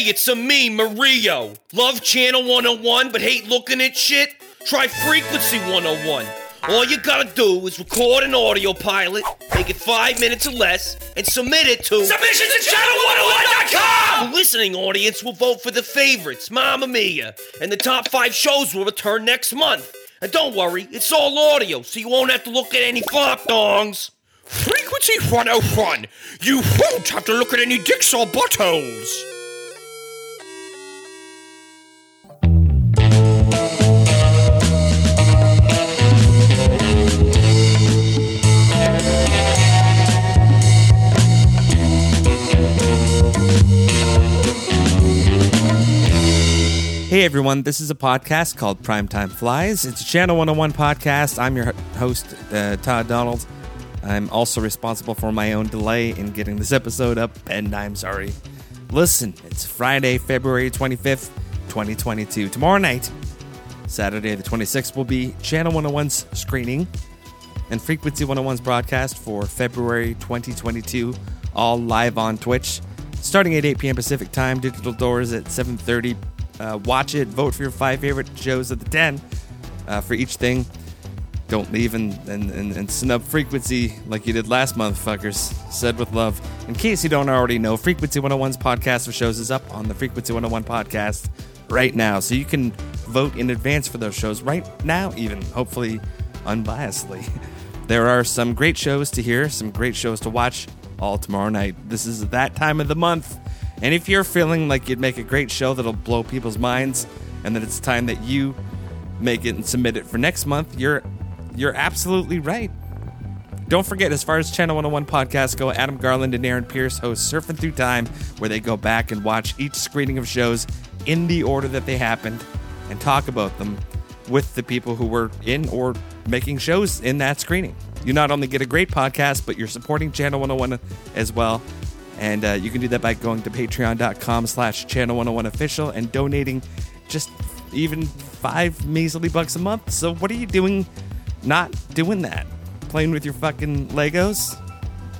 Hey, it's a me, Mario. Love Channel 101 but hate looking at shit? Try Frequency 101. All you gotta do is record an audio pilot, make it five minutes or less, and submit it to submissions at channel101.com! The listening audience will vote for the favorites, Mamma Mia, and the top five shows will return next month. And don't worry, it's all audio, so you won't have to look at any flop dongs. Frequency 101. You won't have to look at any dicks or buttholes. Hey everyone, this is a podcast called Primetime Flies. It's a Channel 101 podcast. I'm your host, uh, Todd Donald. I'm also responsible for my own delay in getting this episode up, and I'm sorry. Listen, it's Friday, February 25th, 2022. Tomorrow night, Saturday the 26th, will be Channel 101's screening and Frequency 101's broadcast for February 2022, all live on Twitch, starting at 8 p.m. Pacific Time. Digital doors at 7:30 uh, watch it, vote for your five favorite shows of the 10 uh, for each thing. Don't leave and, and, and, and, snub frequency like you did last month, fuckers. Said with love. In case you don't already know, Frequency 101's podcast for shows is up on the Frequency 101 podcast right now. So you can vote in advance for those shows right now, even, hopefully unbiasedly. There are some great shows to hear, some great shows to watch all tomorrow night. This is that time of the month and if you're feeling like you'd make a great show that'll blow people's minds and that it's time that you make it and submit it for next month, you're you're absolutely right. Don't forget, as far as Channel 101 podcasts go, Adam Garland and Aaron Pierce host Surfing Through Time, where they go back and watch each screening of shows in the order that they happened and talk about them with the people who were in or making shows in that screening. You not only get a great podcast, but you're supporting Channel 101 as well. And uh, you can do that by going to patreon.com slash channel 101 official and donating just even five measly bucks a month. So what are you doing not doing that? Playing with your fucking Legos?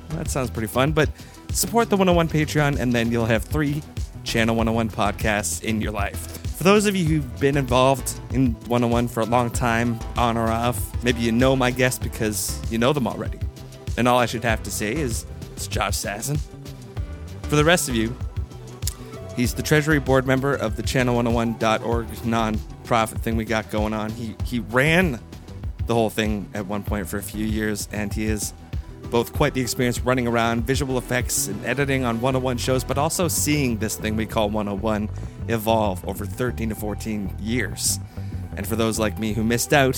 That sounds pretty fun. But support the 101 Patreon and then you'll have three Channel 101 podcasts in your life. For those of you who've been involved in 101 for a long time, on or off, maybe you know my guests because you know them already. And all I should have to say is it's Josh Sasson. For the rest of you, he's the Treasury Board member of the Channel101.org non-profit thing we got going on. He he ran the whole thing at one point for a few years, and he is both quite the experience running around visual effects and editing on 101 shows, but also seeing this thing we call 101 evolve over 13 to 14 years. And for those like me who missed out,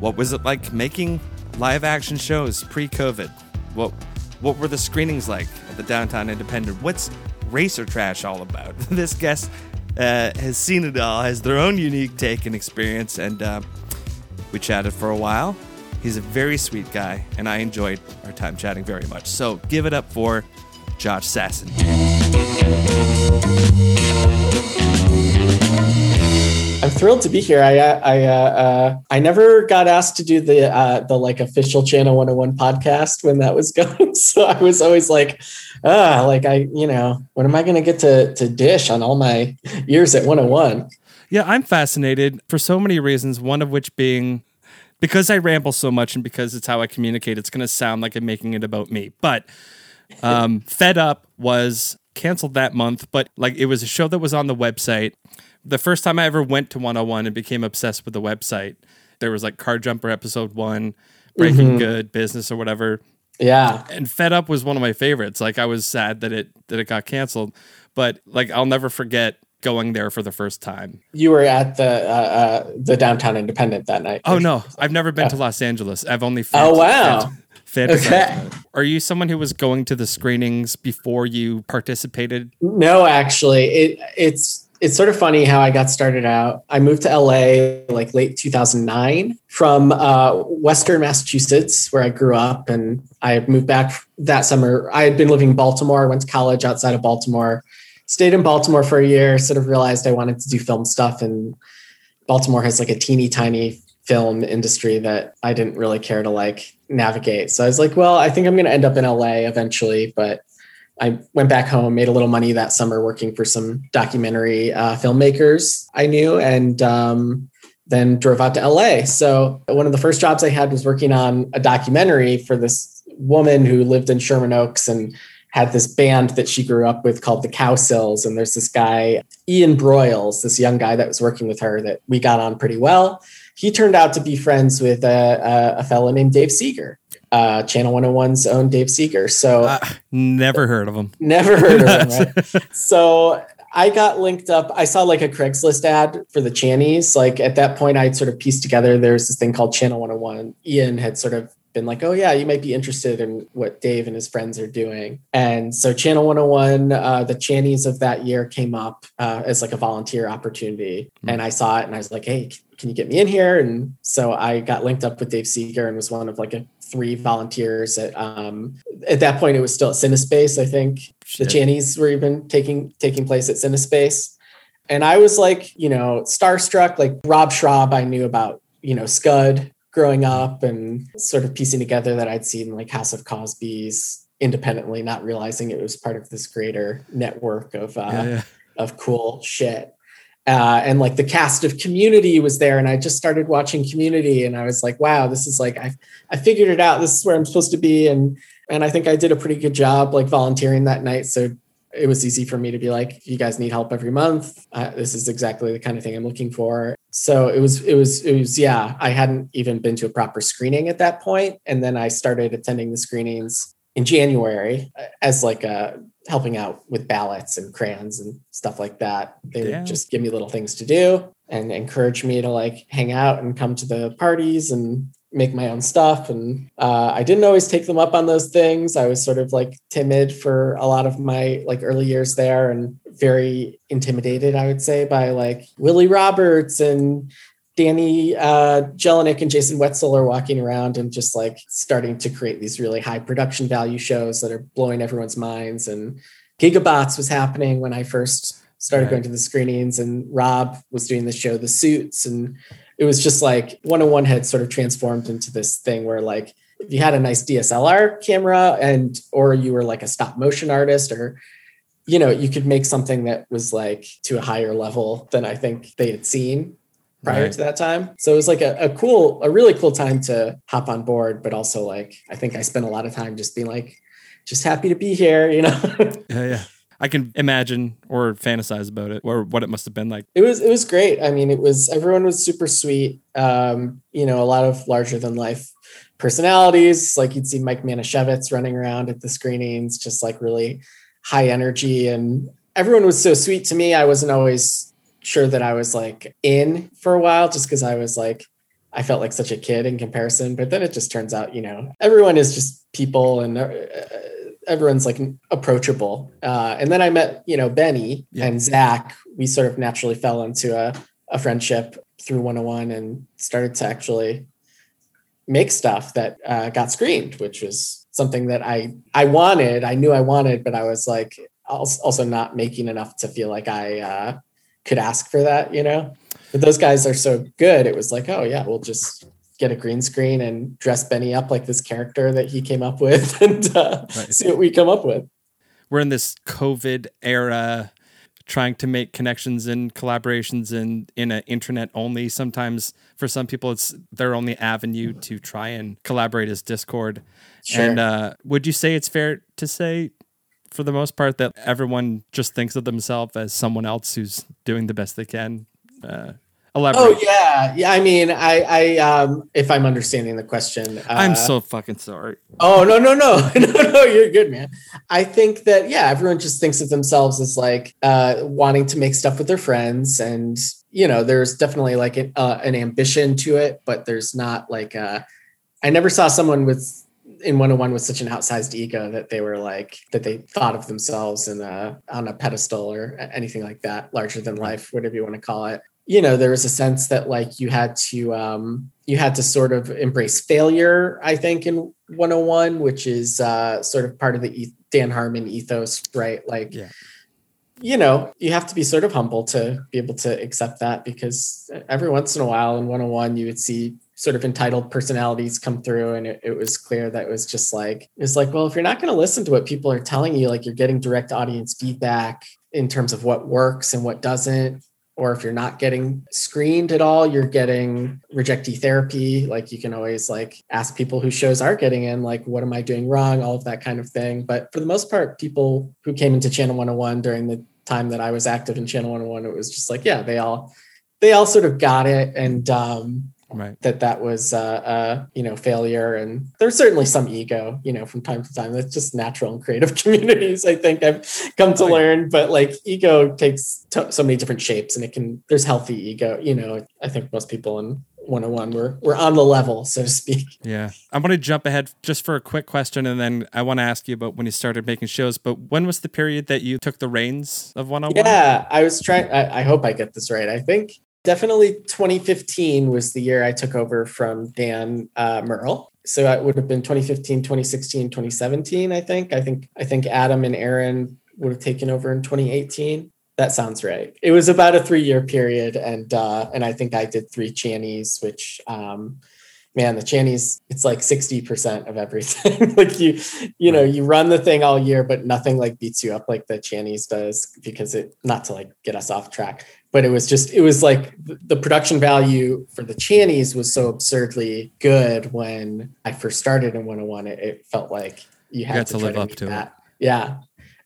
what was it like making live action shows pre COVID? What what were the screenings like the Downtown Independent? What's racer trash all about? this guest uh, has seen it all, has their own unique take and experience, and uh, we chatted for a while. He's a very sweet guy, and I enjoyed our time chatting very much. So give it up for Josh Sasson. I'm thrilled to be here. I I uh, uh, I never got asked to do the uh, the like official Channel 101 podcast when that was going, so I was always like, ah, like I you know when am I going to get to to dish on all my years at 101? Yeah, I'm fascinated for so many reasons. One of which being because I ramble so much and because it's how I communicate. It's going to sound like I'm making it about me, but um, Fed Up was canceled that month, but like it was a show that was on the website the first time I ever went to 101 and became obsessed with the website, there was like Car Jumper episode one, Breaking mm-hmm. Good, Business or whatever. Yeah. And Fed Up was one of my favorites. Like I was sad that it that it got canceled, but like I'll never forget going there for the first time. You were at the uh, uh, the downtown Independent that night. Oh no, I've never been to Los Angeles. I've only. oh wow. okay. Are you someone who was going to the screenings before you participated? No, actually, it it's it's sort of funny how I got started out. I moved to LA like late 2009 from uh, Western Massachusetts, where I grew up, and I moved back that summer. I had been living in Baltimore, went to college outside of Baltimore, stayed in Baltimore for a year, sort of realized I wanted to do film stuff, and Baltimore has like a teeny tiny film industry that I didn't really care to like navigate. So I was like, well, I think I'm going to end up in LA eventually, but I went back home, made a little money that summer working for some documentary uh, filmmakers I knew, and um, then drove out to LA. So one of the first jobs I had was working on a documentary for this woman who lived in Sherman Oaks and had this band that she grew up with called the Cowsills. And there's this guy, Ian Broyles, this young guy that was working with her that we got on pretty well. He turned out to be friends with a, a, a fellow named Dave Seeger, uh, Channel 101's own Dave Seeger. So Uh, never heard of him. never heard of him, right? so I got linked up. I saw like a Craigslist ad for the Channies. Like at that point, I'd sort of pieced together there's this thing called Channel 101. Ian had sort of been like, oh, yeah, you might be interested in what Dave and his friends are doing. And so Channel 101, uh, the Channies of that year came up uh, as like a volunteer opportunity. Hmm. And I saw it and I was like, hey, can you get me in here? And so I got linked up with Dave Seeger and was one of like a three volunteers at um at that point it was still at Cinespace, I think. The Shit. Channies were even taking taking place at Cinespace. And I was like, you know, starstruck, like Rob Schrab, I knew about, you know, Scud growing up and sort of piecing together that I'd seen like House of Cosby's independently, not realizing it was part of this greater network of uh, Yeah, yeah. of cool shit. Uh, and like the cast of Community was there, and I just started watching Community, and I was like, "Wow, this is like I I figured it out. This is where I'm supposed to be." And and I think I did a pretty good job like volunteering that night. So it was easy for me to be like, "You guys need help every month. Uh, this is exactly the kind of thing I'm looking for." So it was it was it was yeah. I hadn't even been to a proper screening at that point, and then I started attending the screenings in January uh, as like a helping out with ballots and crayons and stuff like that. They would just give me little things to do and encourage me to like hang out and come to the parties and make my own stuff. And uh, I didn't always take them up on those things. I was sort of like timid for a lot of my like early years there and very intimidated, I would say, by like Willie Roberts and Danny uh, Jelinek and Jason Wetzel are walking around and just like starting to create these really high production value shows that are blowing everyone's minds. And Gigabots was happening when I first started Right. going to the screenings, and Rob was doing the show The Suits. And it was just like 101 had sort of transformed into this thing where like if you had a nice DSLR camera and or you were like a stop motion artist or you know you could make something that was like to a higher level than I think they had seen prior Right. to that time. So it was like a, a cool, a really cool time to hop on board, but also like I think I spent a lot of time just being like, just happy to be here, you know. Yeah, yeah. I can imagine or fantasize about it or what it must have been like. it was it was great. I mean, it was everyone was super sweet. Um, you know, a lot of larger than life personalities. Like you'd see Mike Manischewitz running around at the screenings, just like really high energy, and everyone was so sweet to me. I wasn't always sure that I was like in for a while, just because I was like I felt like such a kid in comparison. But then it just turns out, you know, everyone is just people and. Uh, everyone's like approachable. Uh, and then I met, you know, Benny Yeah. and Zach. We sort of naturally fell into a, a friendship through 101 and started to actually make stuff that uh, got screened, which was something that I I wanted. I knew I wanted, but I was like also not making enough to feel like I uh, could ask for that, you know. But those guys are so good. It was like, oh yeah, we'll just get a green screen and dress Benny up like this character that he came up with, and uh, Right. see what we come up with. We're in this COVID era trying to make connections and collaborations in in an internet only. Sometimes for some people it's their only avenue to try and collaborate is Discord. Sure. And uh, would you say it's fair to say for the most part that everyone just thinks of themselves as someone else who's doing the best they can? Uh, elaborate. Oh yeah, yeah. I mean, I, I, um, if I'm understanding the question, uh, I'm so fucking sorry. Oh no, no, no, no, no. You're good, man. I think that yeah, everyone just thinks of themselves as like uh, wanting to make stuff with their friends, and you know, there's definitely like an, uh, an ambition to it, but there's not like uh, I never saw someone with in 101 with such an outsized ego that they were like that they thought of themselves in a on a pedestal or anything like that, larger than life, whatever you want to call it. You know there was a sense that like you had to um you had to sort of embrace failure i think in 101 which is uh sort of part of the dan harmon ethos right? Like Yeah. you know you have to be sort of humble to be able to accept that because every once in a while in 101 you would see sort of entitled personalities come through and it, it was clear that it was just like it's like well if you're not going to listen to what people are telling you like you're getting direct audience feedback in terms of what works and what doesn't. Or if you're not getting screened at all you're getting rejectee therapy. Like you can always like ask people whose shows are getting in like what am i doing wrong? All of that kind of thing. But for the most part people who came into channel 101 during the time that i was active in channel 101 it was just like yeah they all they all sort of got it. And um Right. that that was uh, uh, you know failure and there's certainly some ego you know from time to time that's just natural in creative communities i think i've come to Oh, yeah. learn but like ego takes to so many different shapes and it can there's healthy ego you know i think most people in 101 were we're on the level so to speak Yeah. I'm going to jump ahead just for a quick question and then I want to ask you about when you started making shows. But when was the period that you took the reins of 101? Yeah, I was trying. I, I hope I get this right. I think definitely 2015 was the year I took over from Dan uh, Merle. So it would have been 2015, 2016, 2017. I think. I think. I think Adam and Aaron would have taken over in 2018. That sounds right. It was about a three-year period, and uh, and I think I did three Channies, which um, man, the Channies, it's like 60% of everything. like you, you know, you run the thing all year, but nothing like beats you up like the Channies does because it, not to like get us off track, but it was just, it was like the production value for the Channies was so absurdly good when I first started in 101. It, it felt like you had got to, to live up meet to it. that. Yeah.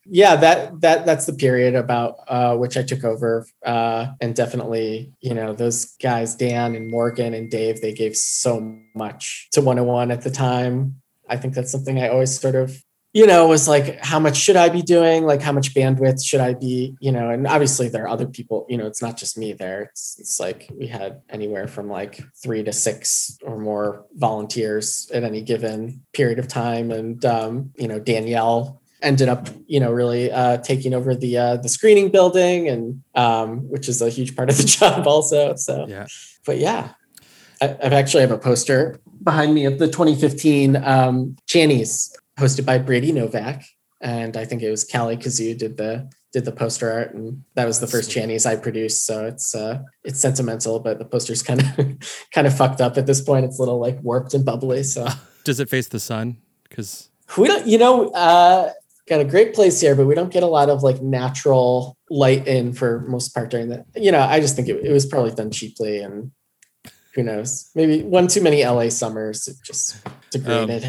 Yeah, that that that's the period about uh, which I took over, uh, and definitely, you know, those guys, Dan and Morgan and Dave, they gave so much to 101 at the time. I think that's something I always sort of, you know, it was like, how much should I be doing? Like, how much bandwidth should I be? You know, and obviously there are other people. You know, it's not just me there. It's it's like we had anywhere from like three to six or more volunteers at any given period of time, and um, you know, Danielle ended up you know really uh, taking over the uh, the screening building and um, which is a huge part of the job also so Yeah. but yeah I, I've actually have a poster behind me of the 2015 um, Channies hosted by Brady Novak and I think it was Callie Kazoo did the did the poster art and that was the first Channies I produced so it's uh it's sentimental but the poster's kind of kind of fucked up at this point. It's a little like warped and bubbly so. Does it face the sun? Because we don't you know uh got a great place here but we don't get a lot of like natural light in for most part during the you know i just think it, it was probably done cheaply and who knows? Maybe one too many la summers it just degraded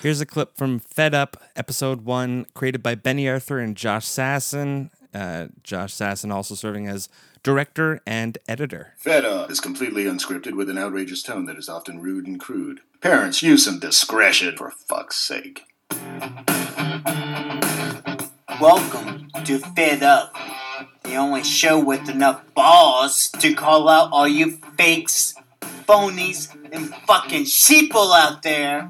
here's a clip from Fed Up, episode one, created by Benny Arthur and Josh Sasson. Uh, Josh Sasson also serving as director and editor. Fed Up is completely unscripted with an outrageous tone that is often rude and crude. Parents, use some discretion, for fuck's sake. Welcome to Fed Up, the only show with enough balls to call out all you fakes, phonies, and fucking sheeple out there.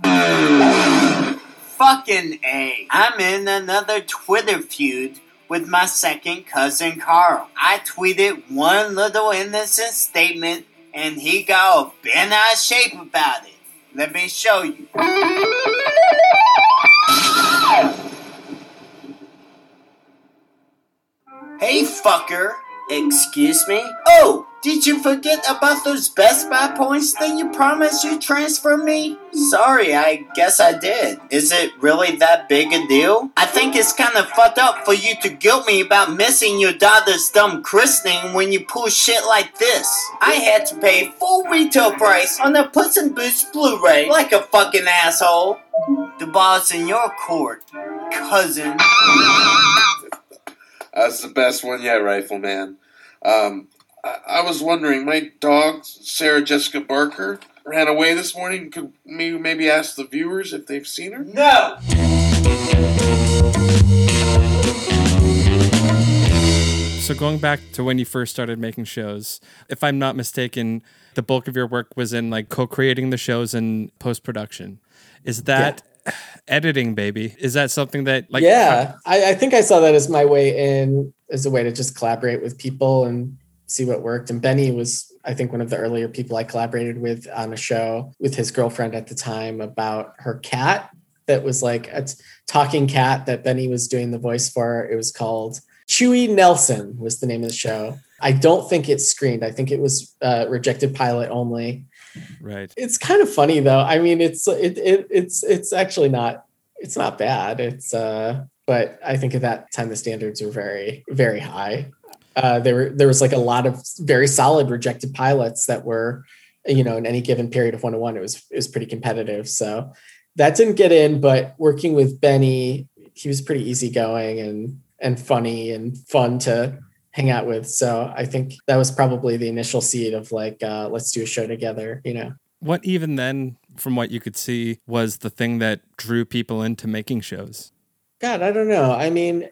fucking A. I'm in another Twitter feud with my second cousin Carl. I tweeted one little innocent statement and he got all bent out of shape about it. Let me show you. Hey, fucker. Excuse me? Oh, did you forget about those Best Buy points that you promised you'd transfer me? Sorry, I guess I did. Is it really that big a deal? I think it's kind of fucked up for you to guilt me about missing your daughter's dumb christening when you pull shit like this. I had to pay full retail price on the Puss in Boots Blu-ray like a fucking asshole. The ball's in your court, cousin. That's the best one yet, Rifleman. Um, I, I was wondering, my dog, Sarah Jessica Barker, ran away this morning. Could maybe maybe ask the viewers if they've seen her? No! So going back to when you first started making shows, if I'm not mistaken, the bulk of your work was in like co-creating the shows and post-production. Is that editing, baby? Is that something that like yeah I, I think i saw that as my way in as a way to just collaborate with people and see what worked and benny was i think one of the earlier people i collaborated with on a show with his girlfriend at the time about her cat that was like a t- talking cat that benny was doing the voice for it was called chewy nelson was the name of the show i don't think it's screened i think it was uh, rejected pilot only Right. It's kind of funny though. I mean, it's it, it it's it's actually not it's not bad. It's uh but I think at that time the standards were very very high. Uh there were there was like a lot of very solid rejected pilots that were you know in any given period of 101 it was it was pretty competitive. So that didn't get in, but working with Benny, he was pretty easygoing and and funny and fun to hang out with. So I think that was probably the initial seed of like, uh, let's do a show together, you know. What even then, from what you could see, was the thing that drew people into making shows? God, I don't know. I mean,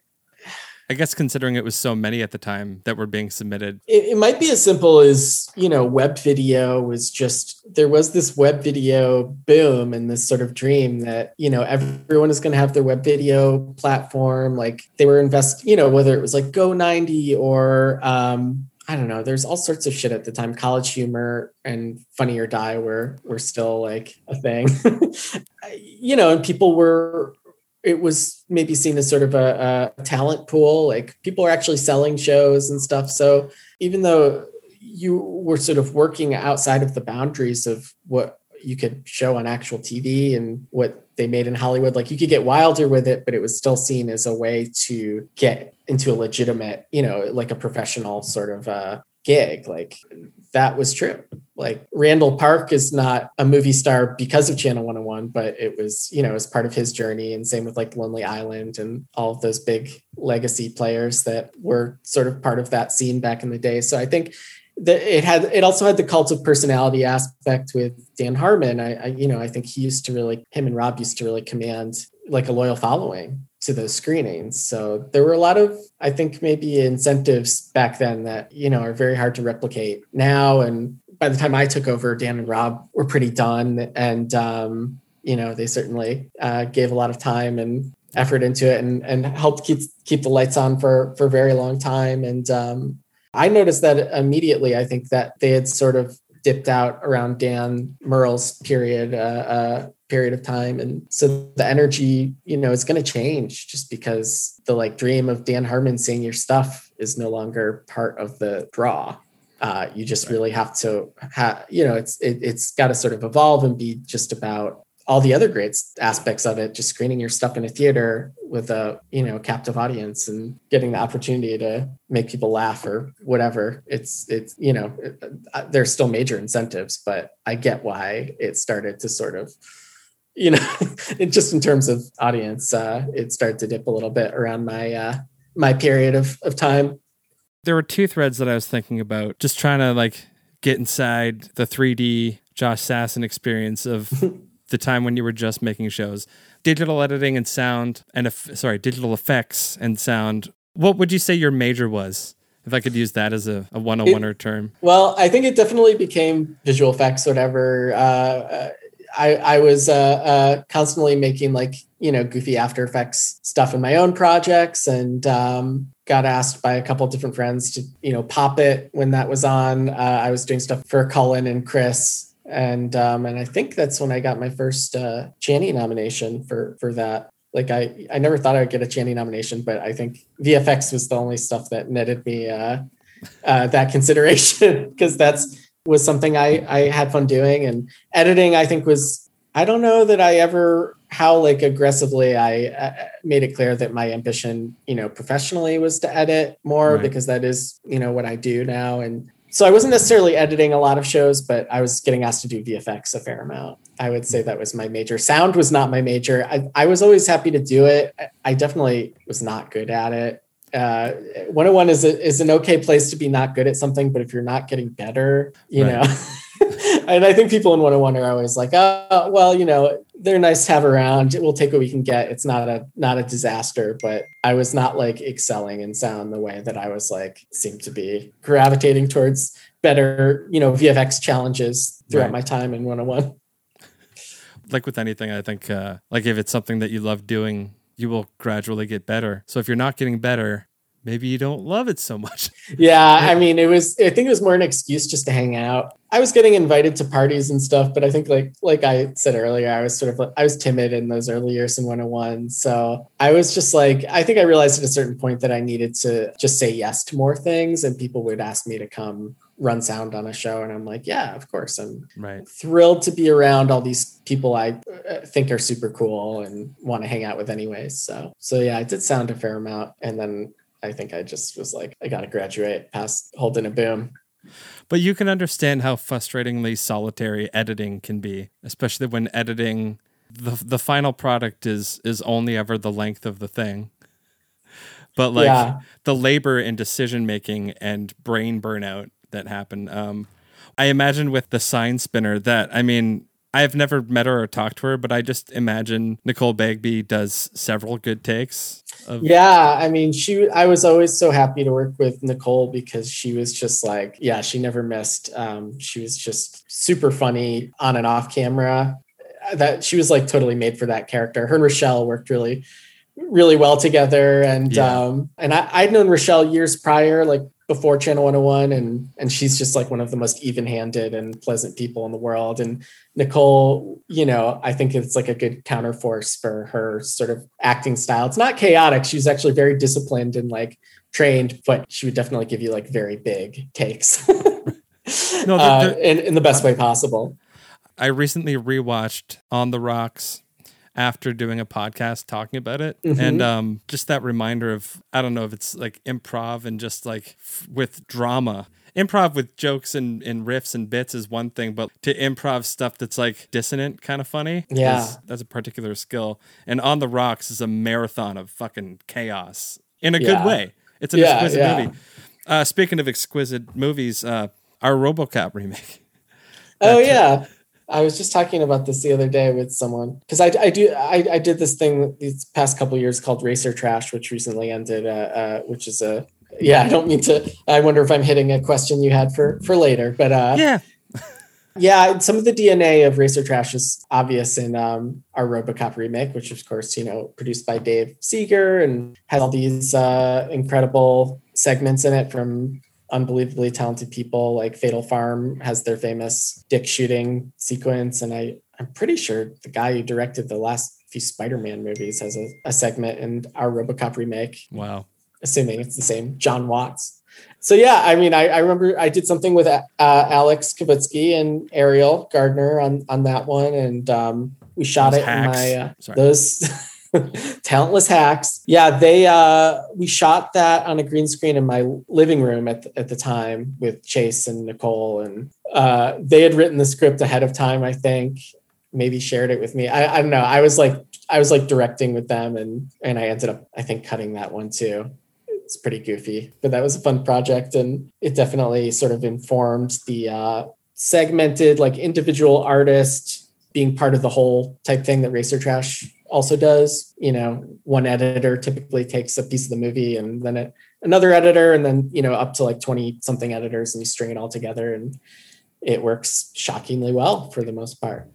I guess considering it was so many at the time that were being submitted. it, it might be as simple as, you know, web video was just, there was this web video boom and this sort of dream that, you know, everyone is going to have their web video platform. Like they were invest, you know, whether it was like Go90 or, um, I don't know. There's all sorts of shit at the time. College humor and Funny or Die were were still like a thing, you know. And people were. It was maybe seen as sort of a, a talent pool. Like people are actually selling shows and stuff. So even though you were sort of working outside of the boundaries of what you could show on actual TV and what they made in Hollywood. Like you could get wilder with it, but it was still seen as a way to get into a legitimate, you know, like a professional sort of uh, gig. Like that was true. Like Randall Park is not a movie star because of Channel 101, but it was, you know, as part of his journey. And same with like Lonely Island and all of those big legacy players that were sort of part of that scene back in the day. So I think that it had it also had the cult of personality aspect with Dan Harmon. I, I, you know I think he used to really him and Rob used to really command like a loyal following to those screenings. So there were a lot of I think maybe incentives back then that you know are very hard to replicate now. And by the time I took over, Dan and Rob were pretty done, and um, you know they certainly uh, gave a lot of time and effort into it and and helped keep keep the lights on for for a very long time and um I noticed that immediately. I think that they had sort of dipped out around Dan Merle's period, uh, uh, period of time, and so the energy, you know, is going to change just because the like dream of Dan Harmon seeing your stuff is no longer part of the draw. Uh, you just really have to have, you know, it's it, it's got to sort of evolve and be just about all the other great aspects of it just screening your stuff in a theater with a you know captive audience and getting the opportunity to make people laugh or whatever. It's it's you know there's still major incentives but i get why it started to sort of you know it just in terms of audience uh it started to dip a little bit around my uh my period of, of time. There were two threads that i was thinking about just trying to like get inside the 3d josh sasson experience of the time when you were just making shows. Digital editing and sound and eff- sorry digital effects and sound. What would you say your major was if i could use that as a, a one-on-one term? Well i think it definitely became visual effects whatever. Uh, I, I was uh, uh, constantly making like you know goofy after effects stuff in my own projects and um, got asked by a couple different friends to you know pop it when that was on. Uh, i was doing stuff for cullen and chris and um, and I think that's when I got my first uh, Channy nomination for for that. Like I I never thought I would get a Channy nomination, but I think VFX was the only stuff that netted me uh, uh, that consideration because that's was something I I had fun doing and editing. I think was I don't know that I ever how like aggressively I uh, made it clear that my ambition, you know, professionally was to edit more right. because that is, you know, what I do now. And so I wasn't necessarily editing a lot of shows, but I was getting asked to do VFX a fair amount. I would say that was my major. Sound was not my major. I, I was always happy to do it. I definitely was not good at it. Uh, 101 is a, is an okay place to be not good at something, but if you're not getting better, you right. know. and I think people in 101 are always like, oh, well, you know, they're nice to have around. We'll take what we can get. It's not a not a disaster, but I was not like excelling in sound the way that I was like seemed to be gravitating towards better, you know, VFX challenges throughout right. my time in 101. Like with anything, I think uh, like if it's something that you love doing, you will gradually get better. So if you're not getting better, maybe you don't love it so much. yeah, I mean, it was. I think it was more an excuse just to hang out. I was getting invited to parties and stuff, but I think like like I said earlier, I was sort of I was timid in those early years in 101. So I was just like, I think I realized at a certain point that I needed to just say yes to more things, and people would ask me to come run sound on a show. And I'm like, yeah, of course. I'm Right. thrilled to be around all these people I uh, think are super cool and want to hang out with anyways. So, so yeah, I did sound a fair amount. And then I think I just was like, I got to graduate past holding a boom. But you can understand how frustratingly solitary editing can be, especially when editing the the final product is is only ever the length of the thing. But like Yeah. the labor and decision making and brain burnout that happen. Um, I imagine with the sign spinner that I mean I've never met her or talked to her, but I just imagine Nicole Bagby does several good takes. Of, Yeah, I mean, she. I was always so happy to work with Nicole because she was just like, yeah, she never missed. Um, she was just super funny on and off camera. That she was like totally made for that character. Her and Rochelle worked really, really well together, and Yeah. um, and I, I'd known Rochelle years prior, like before Channel 101, and and she's just like one of the most even-handed and pleasant people in the world. And Nicole, you know, I think it's like a good counterforce for her sort of acting style. It's not chaotic. She's actually very disciplined and like trained, but she would definitely give you like very big takes. No, they're- uh, they're- in, in the best way possible. I recently rewatched On the Rocks after doing a podcast talking about it Mhm. and um just that reminder of I don't know if it's like improv and just like f- with drama. Improv with jokes and, and riffs and bits is one thing, but to improv stuff that's like dissonant kind of funny, Yeah. is- that's a particular skill. And On the Rocks is a marathon of fucking chaos in a Yeah. good way. It's an Yeah, exquisite yeah. movie. Uh, speaking of exquisite movies, uh, our RoboCop remake. Oh yeah. I was just talking about this the other day with someone because I, I do I, I did this thing these past couple years called Racer Trash, which recently ended. Uh, uh, which is a yeah. I don't mean to. I wonder if I'm hitting a question you had for for later, but uh, Yeah, yeah, some of the DNA of Racer Trash is obvious in um, our RoboCop remake, which of course you know produced by Dave Seeger and has all these uh, incredible segments in it from unbelievably talented people. Like Fatal Farm has their famous dick shooting sequence, and I I'm pretty sure the guy who directed the last few Spider-Man movies has a, a segment in our RoboCop remake wow. assuming it's the same John Watts. So yeah, I mean, I, I remember I did something with uh, Alex Kavitsky and Ariel Gardner on on that one, and um, we shot Those it hacks. in my uh, those talentless hacks. Yeah, they uh, we shot that on a green screen in my living room at the, at the time with Chase and Nicole, and uh, they had written the script ahead of time. I think maybe shared it with me. I, I don't know. I was like I was like directing with them, and and I ended up I think cutting that one too it's pretty goofy, but that was a fun project, and it definitely sort of informed the uh, segmented, like individual artist being part of the whole type thing that Racer Trash also does. You know, one editor typically takes a piece of the movie, and then it, another editor, and then you know up to like twenty something editors, and you string it all together, and it works shockingly well for the most part.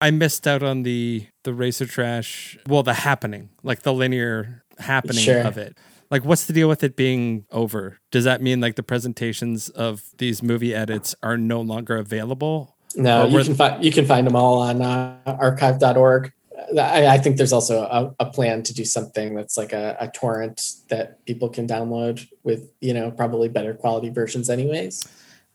I missed out on the the racer trash. Well, the happening, like the linear happening Sure. of it. Like, what's the deal with it being over? Does that mean like the presentations of these movie edits are no longer available? No, you can find you can find them all on uh, archive.org. I, I think there's also a, a plan to do something that's like a, a torrent that people can download with you know probably better quality versions anyways.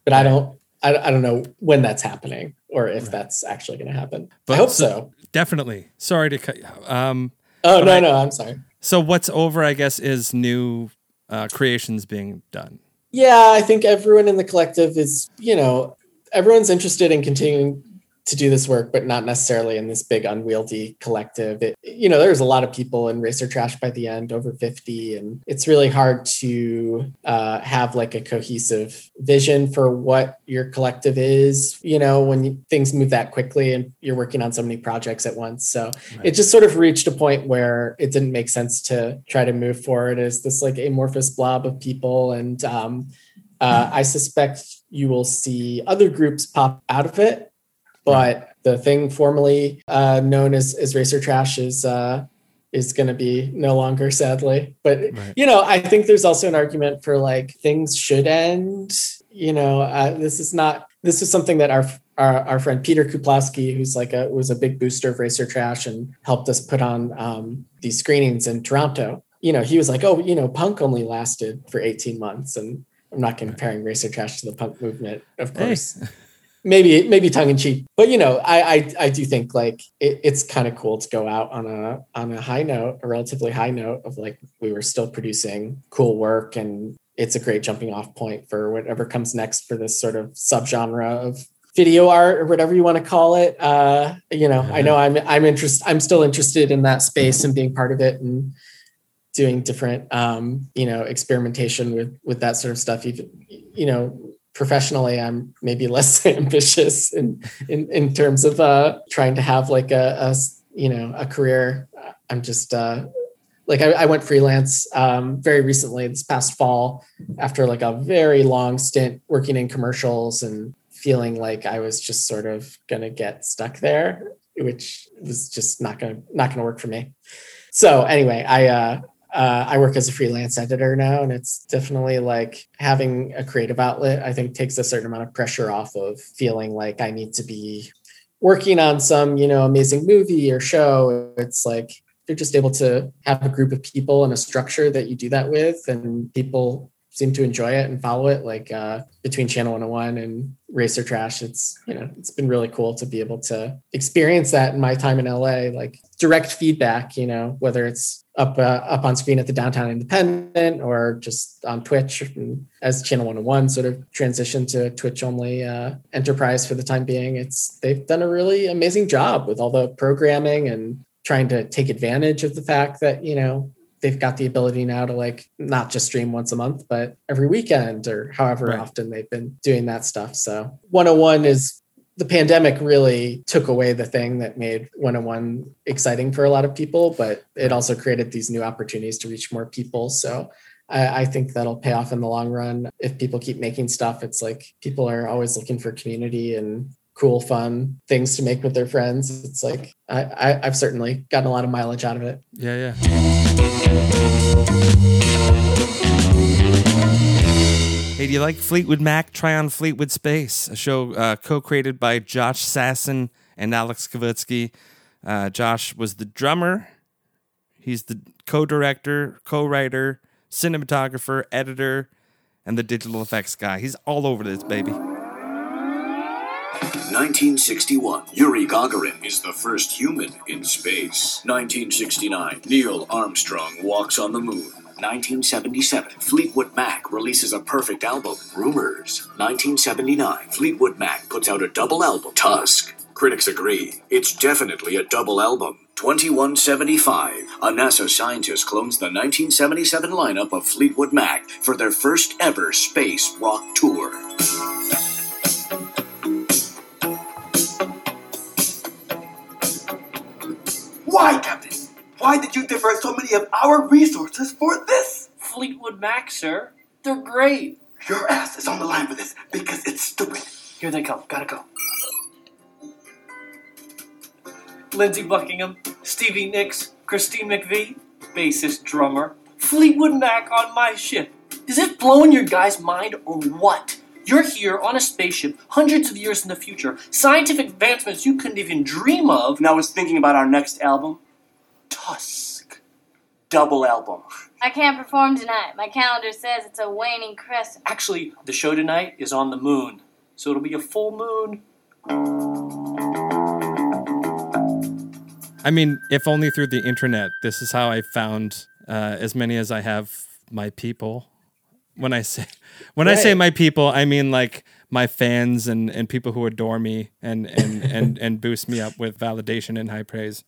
But I don't I, I don't know when that's happening or if that's actually going to happen. But I hope so- so. Definitely. Sorry to cut. you. Um, Oh no I- no I'm sorry. so what's over? I guess is new uh, creations being done. Yeah, I think everyone in the collective is, you know, everyone's interested in continuing to do this work, but not necessarily in this big unwieldy collective. It, you know, there's a lot of people in Racer Trash by the end, over 50, and it's really hard to uh, have like a cohesive vision for what your collective is, you know, when you, things move that quickly and you're working on so many projects at once. So it just sort of reached a point where it didn't make sense to try to move forward as this like amorphous blob of people. And um, uh, I suspect you will see other groups pop out of it. But the thing formerly uh, known as, as Racer Trash is uh, is going to be no longer, sadly. But Right. you know, I think there's also an argument for like things should end. You know, uh, this is not. This is something that our our, our friend Peter Kuplowski, who's like a was a big booster of Racer Trash and helped us put on um, these screenings in Toronto. You know, he was like, "Oh, you know, Punk only lasted for 18 months," and I'm not comparing Racer Trash to the punk movement, of course. Maybe maybe tongue in cheek, but you know, I I, I do think like it, it's kind of cool to go out on a on a high note, a relatively high note of like we were still producing cool work, and it's a great jumping off point for whatever comes next for this sort of subgenre of video art or whatever you want to call it. Uh, you know, I know I'm I'm interested. I'm still interested in that space and being part of it and doing different um, you know experimentation with with that sort of stuff. Even you know professionally i'm maybe less ambitious in in, in terms of uh trying to have like a, a you know a career i'm just uh like I, I went freelance um, very recently this past fall after like a very long stint working in commercials and feeling like I was just sort of gonna get stuck there, which was just not gonna not gonna work for me. So anyway, I uh, uh, I work as a freelance editor now, and it's definitely like having a creative outlet. I think takes a certain amount of pressure off of feeling like I need to be working on some, you know, amazing movie or show. It's like you're just able to have a group of people and a structure that you do that with, and people seem to enjoy it and follow it. Like uh, between Channel 101 and Racer Trash, it's you know it's been really cool to be able to experience that in my time in LA. Like direct feedback, you know, whether it's up uh, up on screen at the Downtown Independent or just on Twitch, as Channel 101 sort of transitioned to Twitch only uh, enterprise for the time being. It's they've done a really amazing job with all the programming and trying to take advantage of the fact that you know they've got the ability now to like not just stream once a month, but every weekend or however Right. often they've been doing that stuff. So 101 is the pandemic really took away the thing that made 101 exciting for a lot of people, but it also created these new opportunities to reach more people. So I, I think that'll pay off in the long run. If people keep making stuff, it's like people are always looking for community and cool, fun things to make with their friends. It's like I, I, I've certainly gotten a lot of mileage out of it. Yeah, yeah. Hey, do you like Fleetwood Mac? Try on Fleetwood Space, a show uh, co-created by Josh Sasson and Alex Kavitsky. Uh, Josh was the drummer. He's the co-director, co-writer, cinematographer, editor, and the digital effects guy. He's all over this baby. 1961, Yuri Gagarin is the first human in space. 1969, Neil Armstrong walks on the moon. 1977, Fleetwood Mac releases a perfect album, Rumours. 1979, Fleetwood Mac puts out a double album, Tusk. Critics agree, it's definitely a double album. 2175, a NASA scientist clones the 1977 lineup of Fleetwood Mac for their first ever space rock tour. Why did you divert so many of our resources for this? Fleetwood Mac, sir. They're great. Your ass is on the line for this because it's stupid. Here they come. Gotta go. Lindsey Buckingham, Stevie Nicks, Christine McVie, bassist drummer. Fleetwood Mac on my ship. Is it blowing your guys' mind or what? You're here on a spaceship hundreds of years in the future. Scientific advancements you couldn't even dream of. And I was thinking about our next album, Tusk. Double album. I can't perform tonight. My calendar says it's a waning crescent. Actually, the show tonight is on the moon, so it'll be a full moon. I mean, if only through the internet. This is how I found uh, as many as I have my people. When I say when I say my people, I mean like my fans and, and people who adore me and and, and and boost me up with validation and high praise.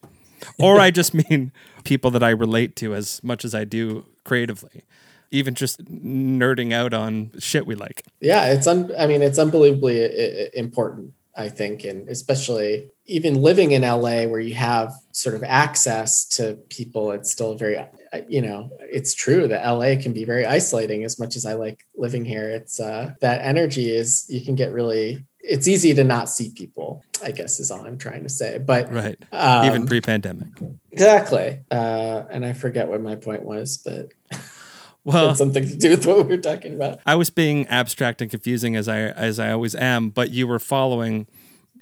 Or I just mean people that I relate to as much as I do creatively. Even just nerding out on shit we like. Yeah, it's un- I mean, it's unbelievably i- i- important. I think, and especially even living in LA, where you have sort of access to people, it's still very, uh, you know, it's true that LA can be very isolating. As much as I like living here, it's uh, that energy is you can get really. It's easy to not see people. I guess is all I'm trying to say. But Right. um, Even pre pandemic. exactly. Uh, and I forget what my point was, but Well had something to do with what we were talking about. I was being abstract and confusing as I as I always am, but you were following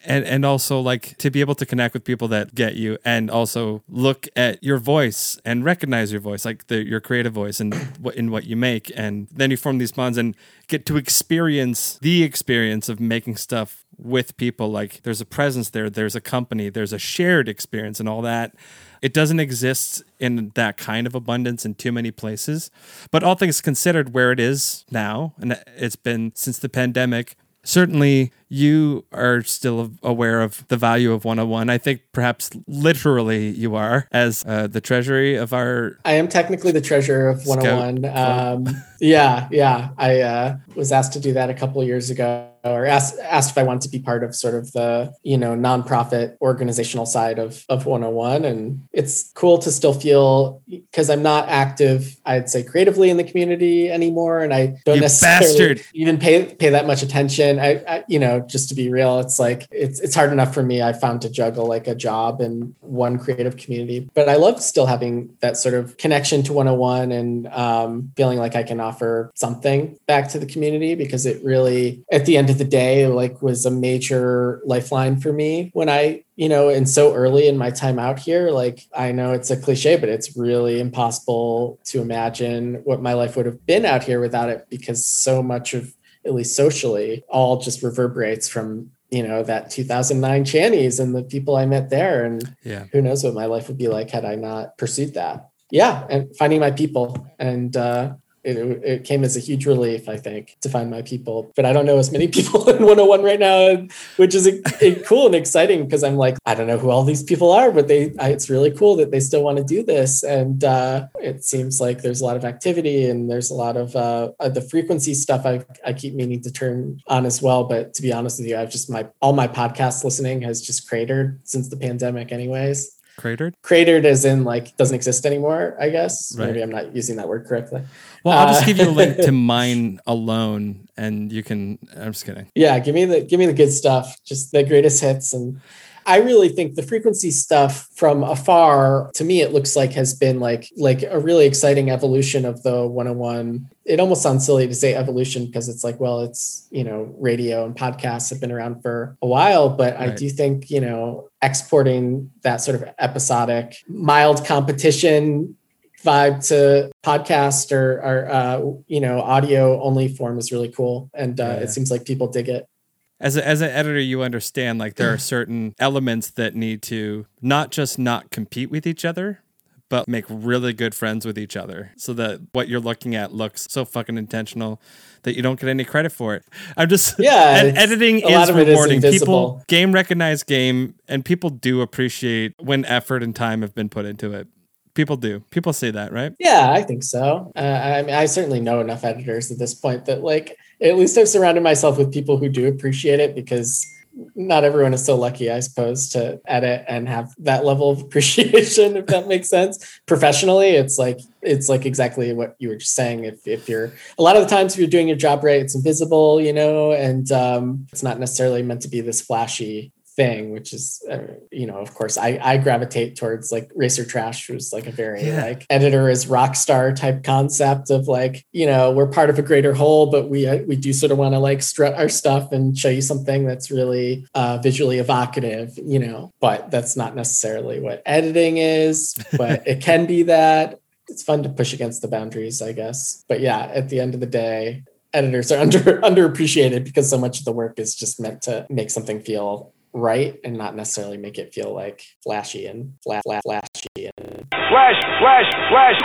and and also like to be able to connect with people that get you and also look at your voice and recognize your voice like the, your creative voice and what in what you make. And then you form these bonds and get to experience the experience of making stuff with people. Like there's a presence there there's a company there's a shared experience and all that. It doesn't exist in that kind of abundance in too many places. But all things considered where it is now and it's been since the pandemic certainly you are still aware of the value of 101 i think perhaps literally you are as uh, the treasury of our I am technically the treasurer of 101. Um, yeah, yeah. I uh, was asked to do that a couple of years ago, or asked asked if I wanted to be part of sort of the you know nonprofit organizational side of of 101, and it's cool to still feel because I'm not active. I'd say creatively in the community anymore, and I don't You necessarily bastard. even pay pay that much attention. I, I you know just to be real, it's like it's it's hard enough for me. I found to juggle like a job and one creative community, but I love still having that sort of connection to 101 and um, feeling like I can offer something back to the community because it really, at the end of the day, like was a major lifeline for me when I you know, and so early in my time out here, like I know it's a cliche, but it's really impossible to imagine what my life would have been out here without it because so much of at least socially, all just reverberates from you know that 2009 Channies and the people I met there, and Yeah. who knows what my life would be like had I not pursued that. Yeah, and finding my people, and uh, it, it came as a huge relief, I think, to find my people. But I don't know as many people in 101 right now, which is a, a cool and exciting because I'm like, I don't know who all these people are, but they, I, it's really cool that they still want to do this. And uh, it seems like there's a lot of activity and there's a lot of uh, the frequency stuff I, I keep meaning to turn on as well. But to be honest with you, I've just my all my podcast listening has just cratered since the pandemic, anyways. Cratered? Cratered as in like doesn't exist anymore, I guess. Right. Maybe I'm not using that word correctly. Well, I'll just Uh, give you a link to mine alone, and you can. I'm just kidding. yeah give me the give me the good stuff just the greatest hits and i really think the frequency stuff from afar to me it looks like has been like like a really exciting evolution of the 101 it almost sounds silly to say evolution because it's like well it's you know radio and podcasts have been around for a while but i do think you know exporting that sort of episodic mild competition vibe to podcast or, or uh, you know audio only form is really cool and uh, Yeah. it seems like people dig it As a, as an editor, you understand like there are certain elements that need to not just not compete with each other, but make really good friends with each other, so that what you're looking at looks so fucking intentional that you don't get any credit for it. I'm just Yeah, ed- it's- editing a lot is of it is rewarding. people game recognize game, and people do appreciate when effort and time have been put into it. People do. People say that, right? yeah i think so uh, I, mean, I certainly know enough editors at this point that like at least i've surrounded myself with people who do appreciate it because not everyone is so lucky i suppose to edit and have that level of appreciation if that makes sense professionally it's like it's like exactly what you were just saying if, if you're a lot of the times if you're doing your job right it's invisible you know and um, it's not necessarily meant to be this flashy thing which is uh, you know of course I, I gravitate towards like racer trash was like a very Yeah. like editor is rock star type concept of like you know we're part of a greater whole but we uh, we do sort of want to like strut our stuff and show you something that's really uh, visually evocative you know? But that's not necessarily what editing is but it can be that. It's fun to push against the boundaries i guess. But yeah at the end of the day editors are under underappreciated because so much of the work is just meant to make something feel right and not necessarily make it feel like flashy and flat, flat, flashy and Flash, flash, flash.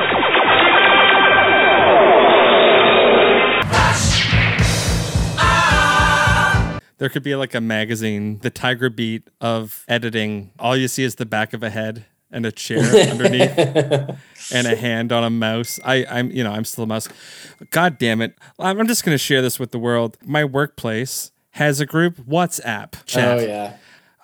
There could be like a magazine, the Tiger Beat of editing. All you see is the back of a head and a chair underneath and a hand on a mouse. I, I'm, you know, I'm still a mouse. God damn it. I'm I'm just going to share this with the world. My workplace has a group WhatsApp chat. oh yeah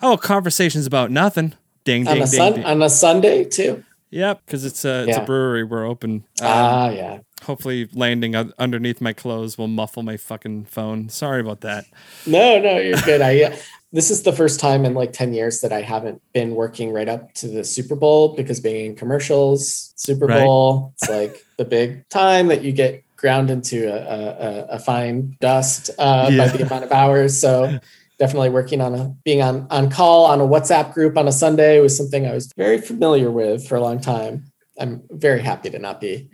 Oh, conversations about nothing. Ding, on ding, a ding, sun ding. on a sunday too Yep, because it's a it's Yeah. a brewery. We're open. Um, ah yeah Hopefully, landing underneath my clothes will muffle my fucking phone. Sorry about that. no no you're good i uh, this is the first time in like 10 years that i haven't been working right up to the super bowl because being in commercials super Right. bowl it's like the big time that you get ground into a, a, a- fine dust uh, Yeah. by the amount of hours so definitely working on a being on on call on a WhatsApp group on a Sunday was something I was very familiar with for a long time. I'm very happy to not be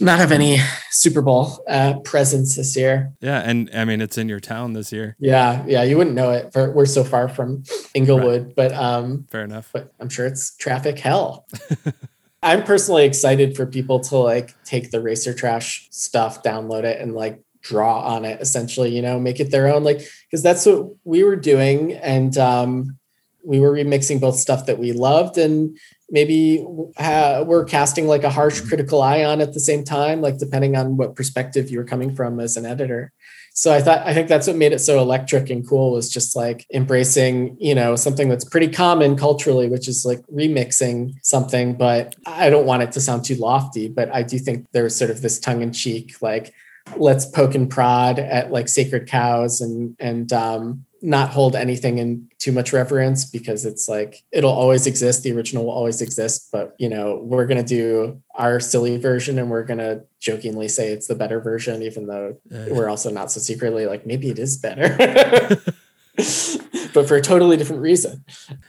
not have any Super Bowl uh, presence this year. Yeah, and I mean it's in your town this year. Yeah, yeah, you wouldn't know it. For, we're so far from Inglewood, but um, Fair enough. but I'm sure it's traffic hell. I'm personally excited for people to like take the racer trash stuff, download it, and like draw on it. Essentially, you know, make it their own. Like because that's what we were doing, and um, we were remixing both stuff that we loved and maybe uh, we're casting like a harsh critical eye on at the same time, like depending on what perspective you're coming from as an editor. So I thought I think that's what made it so electric and cool was just like embracing, you know, something that's pretty common culturally, which is like remixing something, but I don't want it to sound too lofty, but I do think there's sort of this tongue in cheek, like let's poke and prod at like sacred cows and and um not hold anything in too much reverence because it's like it'll always exist the original will always exist but you know we're going to do our silly version and we're going to jokingly say it's the better version even though Yeah. we're also not so secretly like maybe it is better but for a totally different reason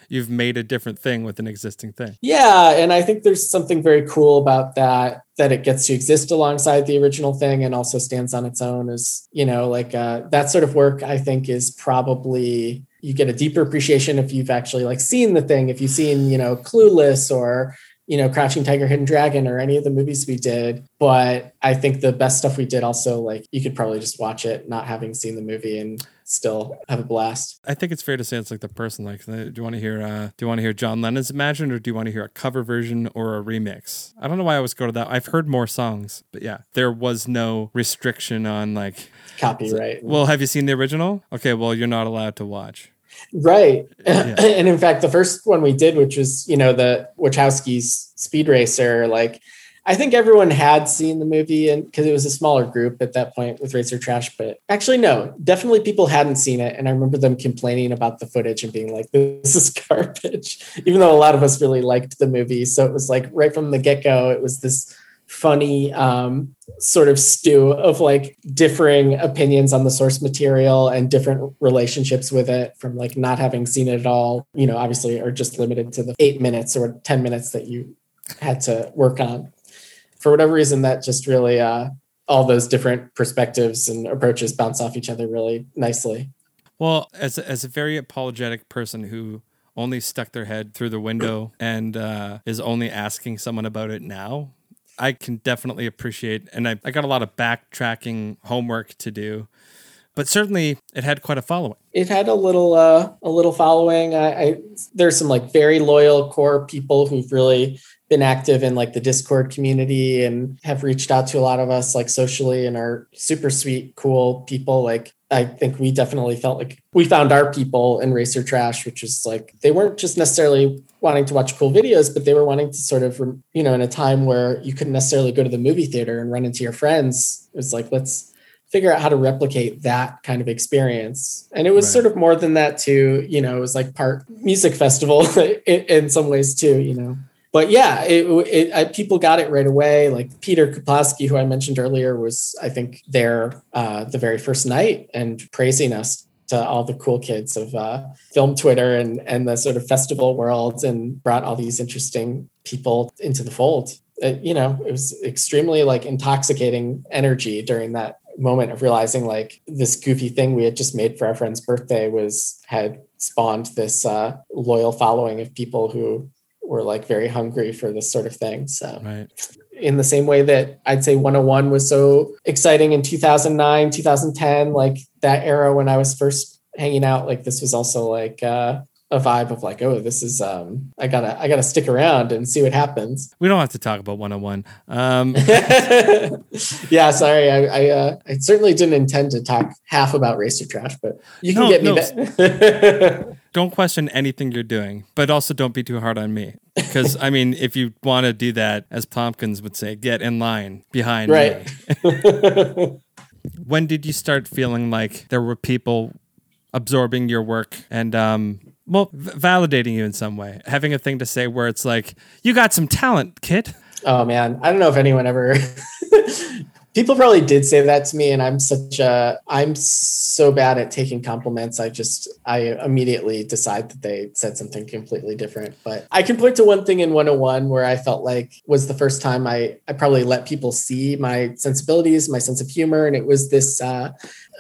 You've made a different thing with an existing thing. yeah, and I think there's something very cool about that that it gets to exist alongside the original thing and also stands on its own as, you know, like uh, that sort of work I think is probably you get a deeper appreciation if you've actually like seen the thing, if you've seen, you know, Clueless or you know, Crouching Tiger, Hidden Dragon, or any of the movies we did. But I think the best stuff we did also, like, you could probably just watch it, not having seen the movie, and still have a blast. I think it's fair to say it's like the person. Like, do you want to hear? Uh, do you want to hear John Lennon's Imagine, or do you want to hear a cover version or a remix? I don't know why I always go to that. I've heard more songs, but yeah, there was no restriction on like Copyright. Well, have you seen the original? Okay, well, you're not allowed to watch. Right. and in fact, the first one we did, which was, you know, the Wachowski's Speed Racer, like, I think everyone had seen the movie and because it was a smaller group at that point with Racer Trash, but actually, no, definitely people hadn't seen it. And I remember them complaining about the footage and being like, this is garbage, even though a lot of us really liked the movie. So it was like right from the get go, it was this funny um, sort of stew of like differing opinions on the source material and different relationships with it from like not having seen it at all, you know, obviously are just limited to the eight minutes or 10 minutes that you had to work on. For whatever reason, that just really, uh, all those different perspectives and approaches bounce off each other really nicely. Well, as a, as a very apologetic person who only stuck their head through the window and uh, is only asking someone about it now, I can definitely appreciate, and I, I got a lot of backtracking homework to do, but certainly it had quite a following. it had a little uh a little following I, I there's some like very loyal core people who've really been active in like the discord community and have reached out to a lot of us like socially and are super sweet cool people like i think we definitely felt like we found our people in racer trash which is like they weren't just necessarily wanting to watch cool videos but they were wanting to sort of you know in a time where you couldn't necessarily go to the movie theater and run into your friends it was like let's figure out how to replicate that kind of experience. And it was Right. sort of more than that too, you know, it was like part music festival in, in some ways too, you know. But yeah, it, it I, people got it right away. Like Peter Kuplowsky, who I mentioned earlier, was I think there uh, the very first night and praising us to all the cool kids of uh, film Twitter and and the sort of festival world, and brought all these interesting people into the fold. It, you know, it was extremely like intoxicating energy during that moment of realizing like this goofy thing we had just made for our friend's birthday was had spawned this uh, loyal following of people who were like very hungry for this sort of thing. So Right. in the same way that I'd say 101 was so exciting in 2009, 2010, like that era when I was first hanging out, like this was also like uh, a vibe of like, oh, this is um, I gotta I gotta stick around and see what happens. We don't have to talk about 101. Um, yeah, sorry, I I, uh, I certainly didn't intend to talk half about racer trash, but you can No, get me no. back. don't question anything you're doing, but also don't be too hard on me. Because, I mean, if you want to do that, as Tompkins would say, get in line behind Right. me. when did you start feeling like there were people absorbing your work and, um, well, v- validating you in some way, having a thing to say where it's like, you got some talent, kid. Oh man, I don't know if anyone ever people probably did say that to me and i'm such a i'm so bad at taking compliments. I just i immediately decide that they said something completely different. But i can point to one thing in 101 where i felt like was the first time i i probably let people see my sensibilities my sense of humor. And it was this uh,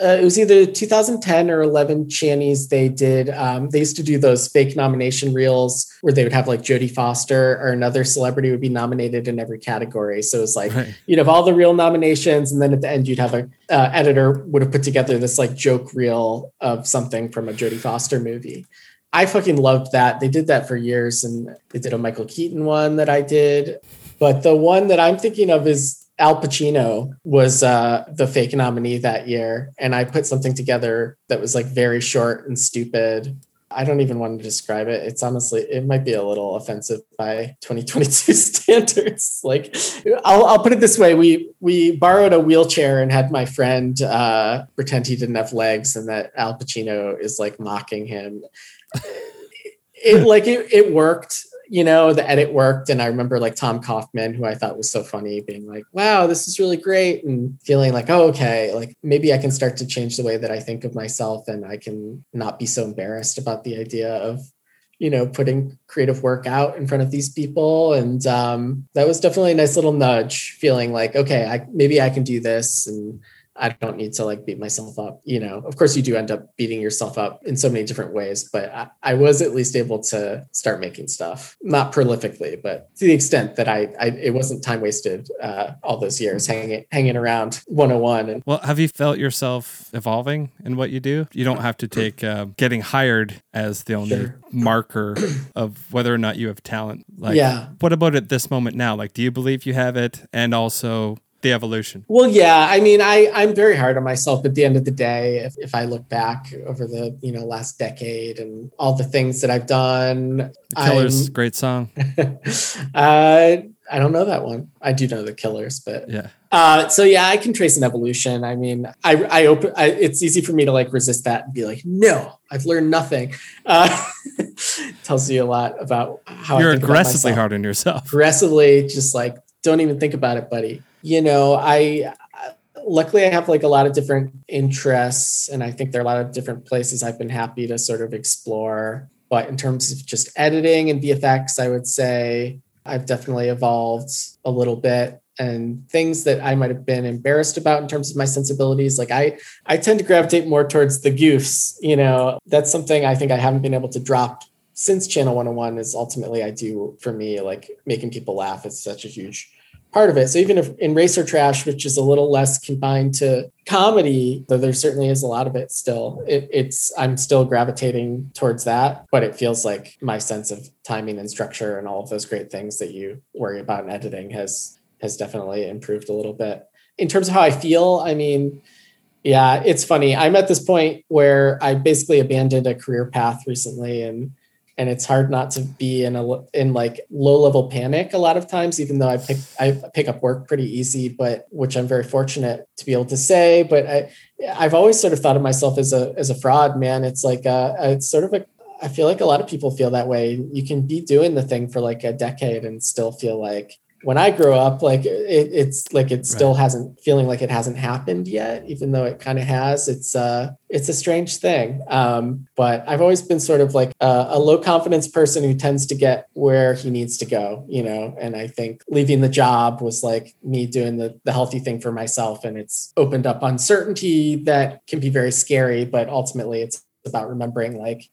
uh, it was either 2010 or 11 Channies. They did, um, they used to do those fake nomination reels where they would have like Jodie Foster or another celebrity would be nominated in every category. So it was like, Right. you'd have all the real nominations. And then at the end, you'd have a uh, editor would have put together this like joke reel of something from a Jodie Foster movie. I fucking loved that. They did that for years and they did a Michael Keaton one that I did. But the one that I'm thinking of is Al Pacino was uh, the fake nominee that year. And I put something together that was like very short and stupid. I don't even want to describe it. It's honestly, it might be a little offensive by 2022 standards. Like, I'll, I'll put it this way: we we borrowed a wheelchair and had my friend uh, pretend he didn't have legs, and that Al Pacino is like mocking him. It like it, it worked you know, the edit worked. And I remember like Tom Kaufman, who I thought was so funny, being like, wow, this is really great. And feeling like, oh, okay, like maybe I can start to change the way that I think of myself and I can not be so embarrassed about the idea of, you know, putting creative work out in front of these people. And um, that was definitely a nice little nudge, feeling like, okay, I, maybe I can do this. And I don't need to like beat myself up. You know, of course, you do end up beating yourself up in so many different ways, but I, I was at least able to start making stuff, not prolifically, but to the extent that I, I it wasn't time wasted uh, all those years hanging hanging around 101. And Well, have you felt yourself evolving in what you do? You don't have to take uh, getting hired as the only Sure. marker of whether or not you have talent. Like, Yeah. what about at this moment now? Like, do you believe you have it? And also the evolution. Well, yeah, I mean, I I'm very hard on myself. At the end of the day, if, if I look back over the you know last decade and all the things that I've done, The Killers, I'm- great song. uh, I don't know that one. I do know the Killers, but Yeah. Uh, so yeah, I can trace an evolution. I mean, I I open. I, it's easy for me to like resist that and be like, no, I've learned nothing. Uh, tells you a lot about how You're aggressively hard on yourself. Aggressively, just like don't even think about it, buddy. You know, I luckily I have like a lot of different interests, and I think there are a lot of different places I've been happy to sort of explore. But in terms of just editing and VFX, I would say I've definitely evolved a little bit and things that I might have been embarrassed about in terms of my sensibilities. Like I, I tend to gravitate more towards the goofs, you know, that's something I think I haven't been able to drop since channel 101 is ultimately I do for me, like making people laugh is such a huge part of it. So even if in Racer Trash, which is a little less confined to comedy, though there certainly is a lot of it still, it, it's I'm still gravitating towards that, but it feels like my sense of timing and structure and all of those great things that you worry about in editing has has definitely improved a little bit. In terms of how I feel, I mean, yeah, it's funny. I'm at this point where I basically abandoned a career path recently and and it's hard not to be in a in like low level panic a lot of times even though I pick I pick up work pretty easy but which I'm very fortunate to be able to say but I I've always sort of thought of myself as a as a fraud man. It's like uh it's sort of a I feel like a lot of people feel that way. You can be doing the thing for like a decade and still feel like when I grew up, like it, it's like it still hasn't feeling like it hasn't happened yet, even though it kind of has. It's uh, it's a strange thing. Um, but I've always been sort of like a, a low confidence person who tends to get where he needs to go, you know. And I think leaving the job was like me doing the the healthy thing for myself, and it's opened up uncertainty that can be very scary. But ultimately, it's about remembering like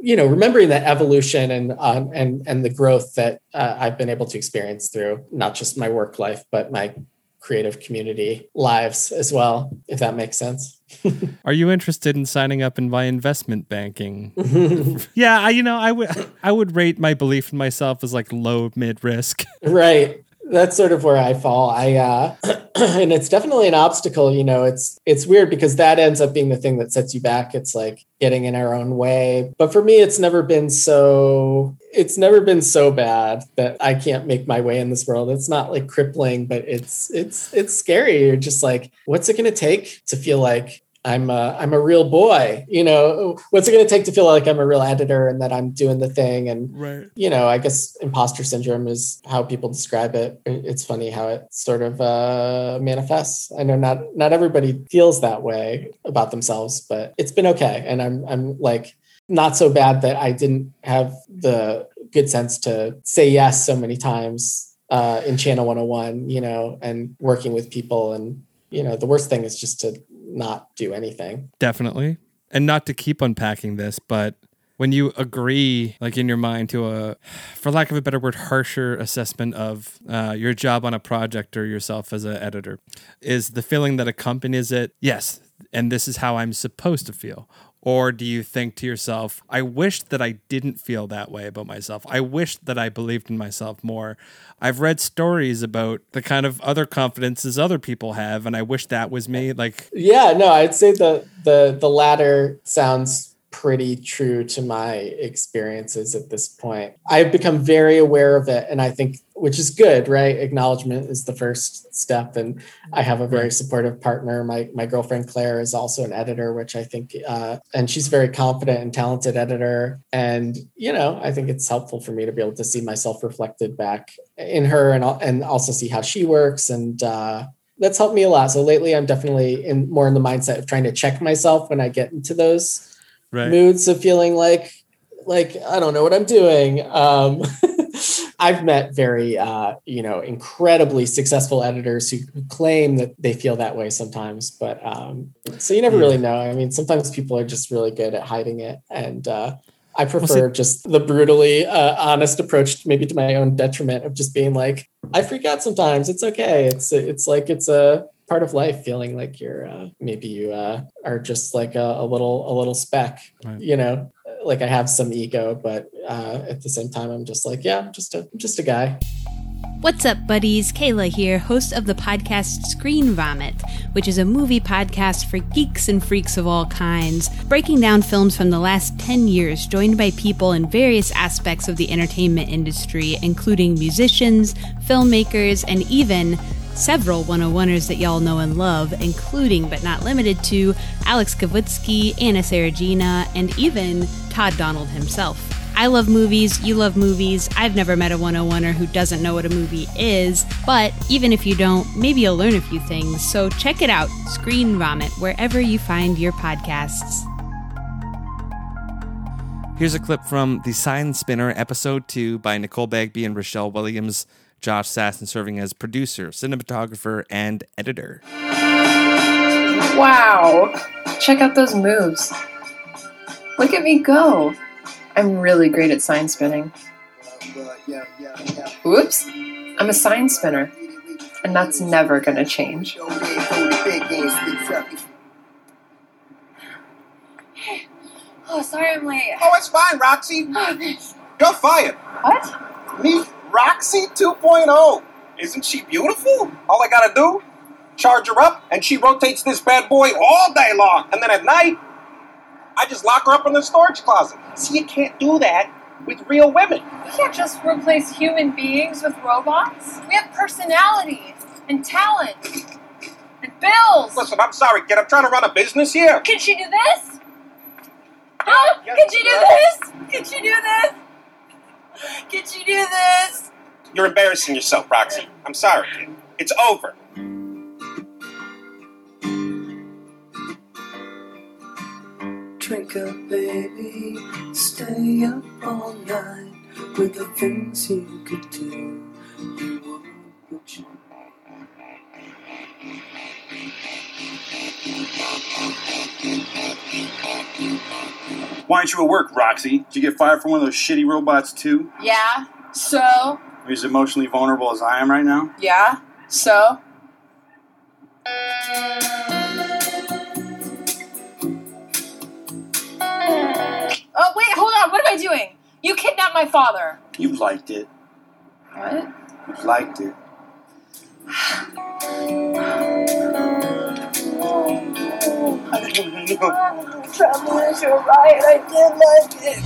you know remembering that evolution and um, and and the growth that uh, I've been able to experience through not just my work life but my creative community lives as well if that makes sense Are you interested in signing up in my investment banking? yeah, I, you know, I would I would rate my belief in myself as like low mid risk. right that's sort of where i fall. I uh and it's definitely an obstacle you know it's it's weird because that ends up being the thing that sets you back. It's like getting in our own way. But for me it's never been so it's never been so bad that i can't make my way in this world. It's not like crippling but it's it's it's scary. You're just like what's it going to take to feel like I'm a, I'm a real boy. You know, what's it going to take to feel like I'm a real editor and that I'm doing the thing? And Right. you know, I guess imposter syndrome is how people describe it. It- It's funny how it sort of uh, manifests. I know not not everybody feels that way about themselves, but it's been okay. And I'm I'm like not so bad that I didn't have the good sense to say yes so many times uh, in Channel 101, you know, and working with people. And, you know, the worst thing is just to not do anything. Definitely. And not to keep unpacking this, but when you agree, like in your mind, to a, for lack of a better word, harsher assessment of uh, your job on a project or yourself as an editor, is the feeling that accompanies it, yes, and this is how I'm supposed to feel? Or do you think to yourself, I wish that I didn't feel that way about myself? I wish that I believed in myself more. I've read stories about the kind of other confidences other people have, and I wish that was me. Like, Yeah, no, I'd say the the the latter sounds pretty true to my experiences at this point. I've become very aware of it and I think which is good, right? Acknowledgement is the first step and I have a very supportive partner. My my girlfriend Claire is also an editor which I think uh and she's a very confident and talented editor and you know, I think it's helpful for me to be able to see myself reflected back in her and and also see how she works and uh that's helped me a lot. So lately, I'm definitely in more in the mindset of trying to check myself when I get into those Right. moods of feeling like like I don't know what I'm doing. Um, I've met very uh, you know incredibly successful editors who, claim that they feel that way sometimes, but um, so you never Yeah. really know. I mean, sometimes people are just really good at hiding it, and uh, I prefer just the brutally uh, honest approach, maybe to my own detriment, of just being like, I freak out sometimes. It's okay. It's it's like it's a part of life feeling like you're uh, maybe you uh, are just like a, a little a little speck Right. you know like i have some ego but uh, at the same time i'm just like yeah i'm just a I'm just a guy What's up, buddies? Kayla here, host of the podcast Screen Vomit, which is a movie podcast for geeks and freaks of all kinds, breaking down films from the last 10 years, joined by people in various aspects of the entertainment industry, including musicians, filmmakers, and even several 101ers that y'all know and love, including but not limited to Alex Kavutsky, Anna Saragina, and even Todd Donald himself. I love movies, you love movies. I've never met a 101er who doesn't know what a movie is, but even if you don't, maybe you'll learn a few things. So check it out, Screen Vomit, wherever you find your podcasts. Here's a clip from The Sign Spinner, episode two by Nicole Bagby and Rochelle Williams. Josh Sasson serving as producer, cinematographer, and editor. Wow. Check out those moves. Look at me go. I'm really great at sign spinning. Whoops. I'm a sign spinner. And that's never gonna change. Oh, sorry I'm late. Oh, it's fine, Roxy. Oh, You're fired. What? Meet Roxy 2.0. Isn't she beautiful? All I gotta do, charge her up, and she rotates this bad boy all day long. And then at night, I just lock her up in the storage closet. See, you can't do that with real women. We can't just replace human beings with robots. We have personality and talent and bills. Listen, I'm sorry, kid. I'm trying to run a business here. Can she do this? Huh? Can she do this? Can she do this? Can she do this? You're embarrassing yourself, Roxy. I'm sorry, kid. It's over. Drink up, baby. Stay up all night with the things you could do. You would, but you Why aren't you at work, Roxy? Did you get fired from one of those shitty robots too? Yeah. So? Are you as emotionally vulnerable as I am right now? Yeah. So? Oh, wait, hold on. What am I doing? You kidnapped my father. You liked it. What? You liked it. Oh. Travelers, you're right. I did like it.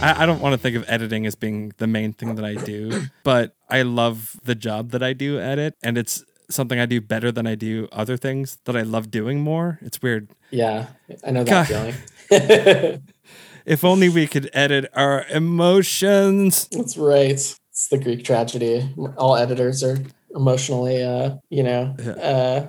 I, I don't want to think of editing as being the main thing that I do, but I love the job that I do at it, and it's something I do better than I do other things that I love doing more. It's weird. Yeah, I know God. that feeling. If only we could edit our emotions. That's right. It's the Greek tragedy. All editors are emotionally, uh, you know. Uh,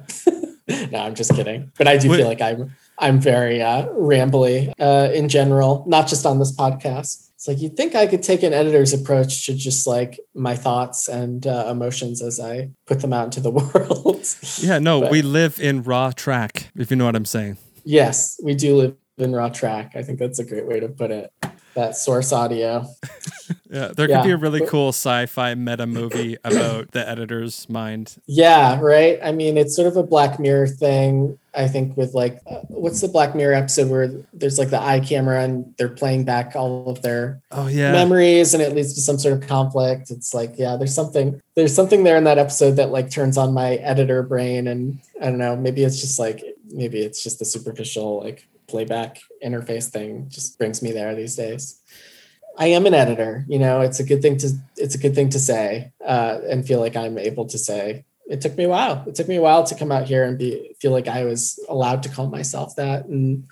no, I'm just kidding. But I do Wait. feel like I'm I'm very uh, rambly uh, in general, not just on this podcast. It's like you'd think I could take an editor's approach to just like my thoughts and uh, emotions as I put them out into the world. Yeah, no, But- we live in raw track, if you know what I'm saying. yes, we do live in raw track. I think that's a great way to put it. That source audio. Yeah, there could Yeah, be a really cool sci-fi meta movie about the editor's mind. Yeah, right. I mean, it's sort of a Black Mirror thing. I think with like, uh, what's the Black Mirror episode where there's like the eye camera and they're playing back all of their Oh yeah. memories and it leads to some sort of conflict. It's like, yeah, there's something there's something there in that episode that like turns on my editor brain and I don't know, maybe it's just like maybe it's just the superficial like playback interface thing just brings me there these days. I am an editor, you know, it's a good thing to it's a good thing to say uh, and feel like I'm able to say. It took me a while. It took me a while to come out here and be feel like I was allowed to call myself that and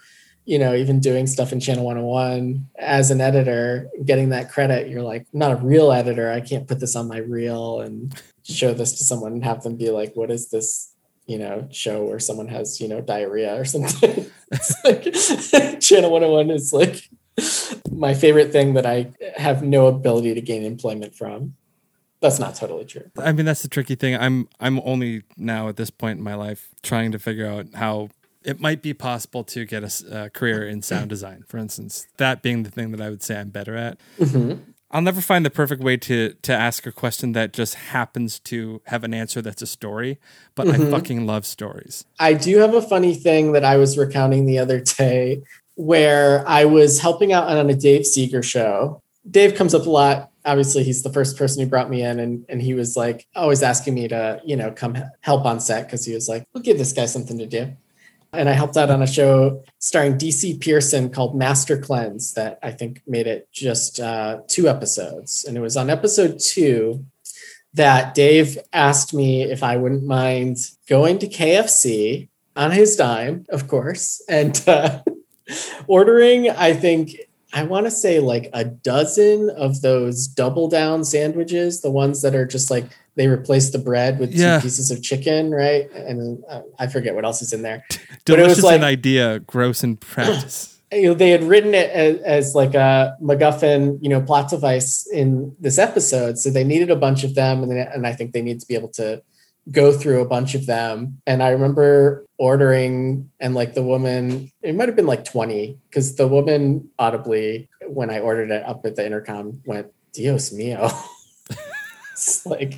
you know, even doing stuff in Channel 101 as an editor, getting that credit, you're like, I'm not a real editor. I can't put this on my reel and show this to someone and have them be like, what is this, you know, show where someone has, you know, diarrhea or something. it's like Channel 101 is like my favorite thing that I have no ability to gain employment from. That's not totally true. I mean, that's the tricky thing. I'm I'm only now at this point in my life trying to figure out how it might be possible to get a career in sound design, for instance. That being the thing that I would say I'm better at. Mhm. I'll never find the perfect way to to ask a question that just happens to have an answer that's a story, but I Mhm. fucking love stories. I do have a funny thing that I was recounting the other day where I was helping out on a Dave Seger show. Dave comes up a lot. Obviously, he's the first person who brought me in, and, and he was like always asking me to, you know, come help on set because he was like, we'll give this guy something to do. And I helped out on a show starring DC Pierson called Master Cleanse that I think made it just uh, two episodes. And it was on episode two that Dave asked me if I wouldn't mind going to KFC on his dime, of course, and uh, ordering, I think, I want to say like a dozen of those double down sandwiches, the ones that are just like they replaced the bread with Yeah. two pieces of chicken, right? And uh, I forget what else is in there. But it Delicious was like in idea, gross in practice. you know, they had written it as, as like a MacGuffin, you know, plot device in this episode. So they needed a bunch of them, and, they, and I think they need to be able to go through a bunch of them. And I remember ordering, and like the woman, it might have been like twenty, because the woman audibly, when I ordered it up at the intercom, went, "Dios mío." it's like,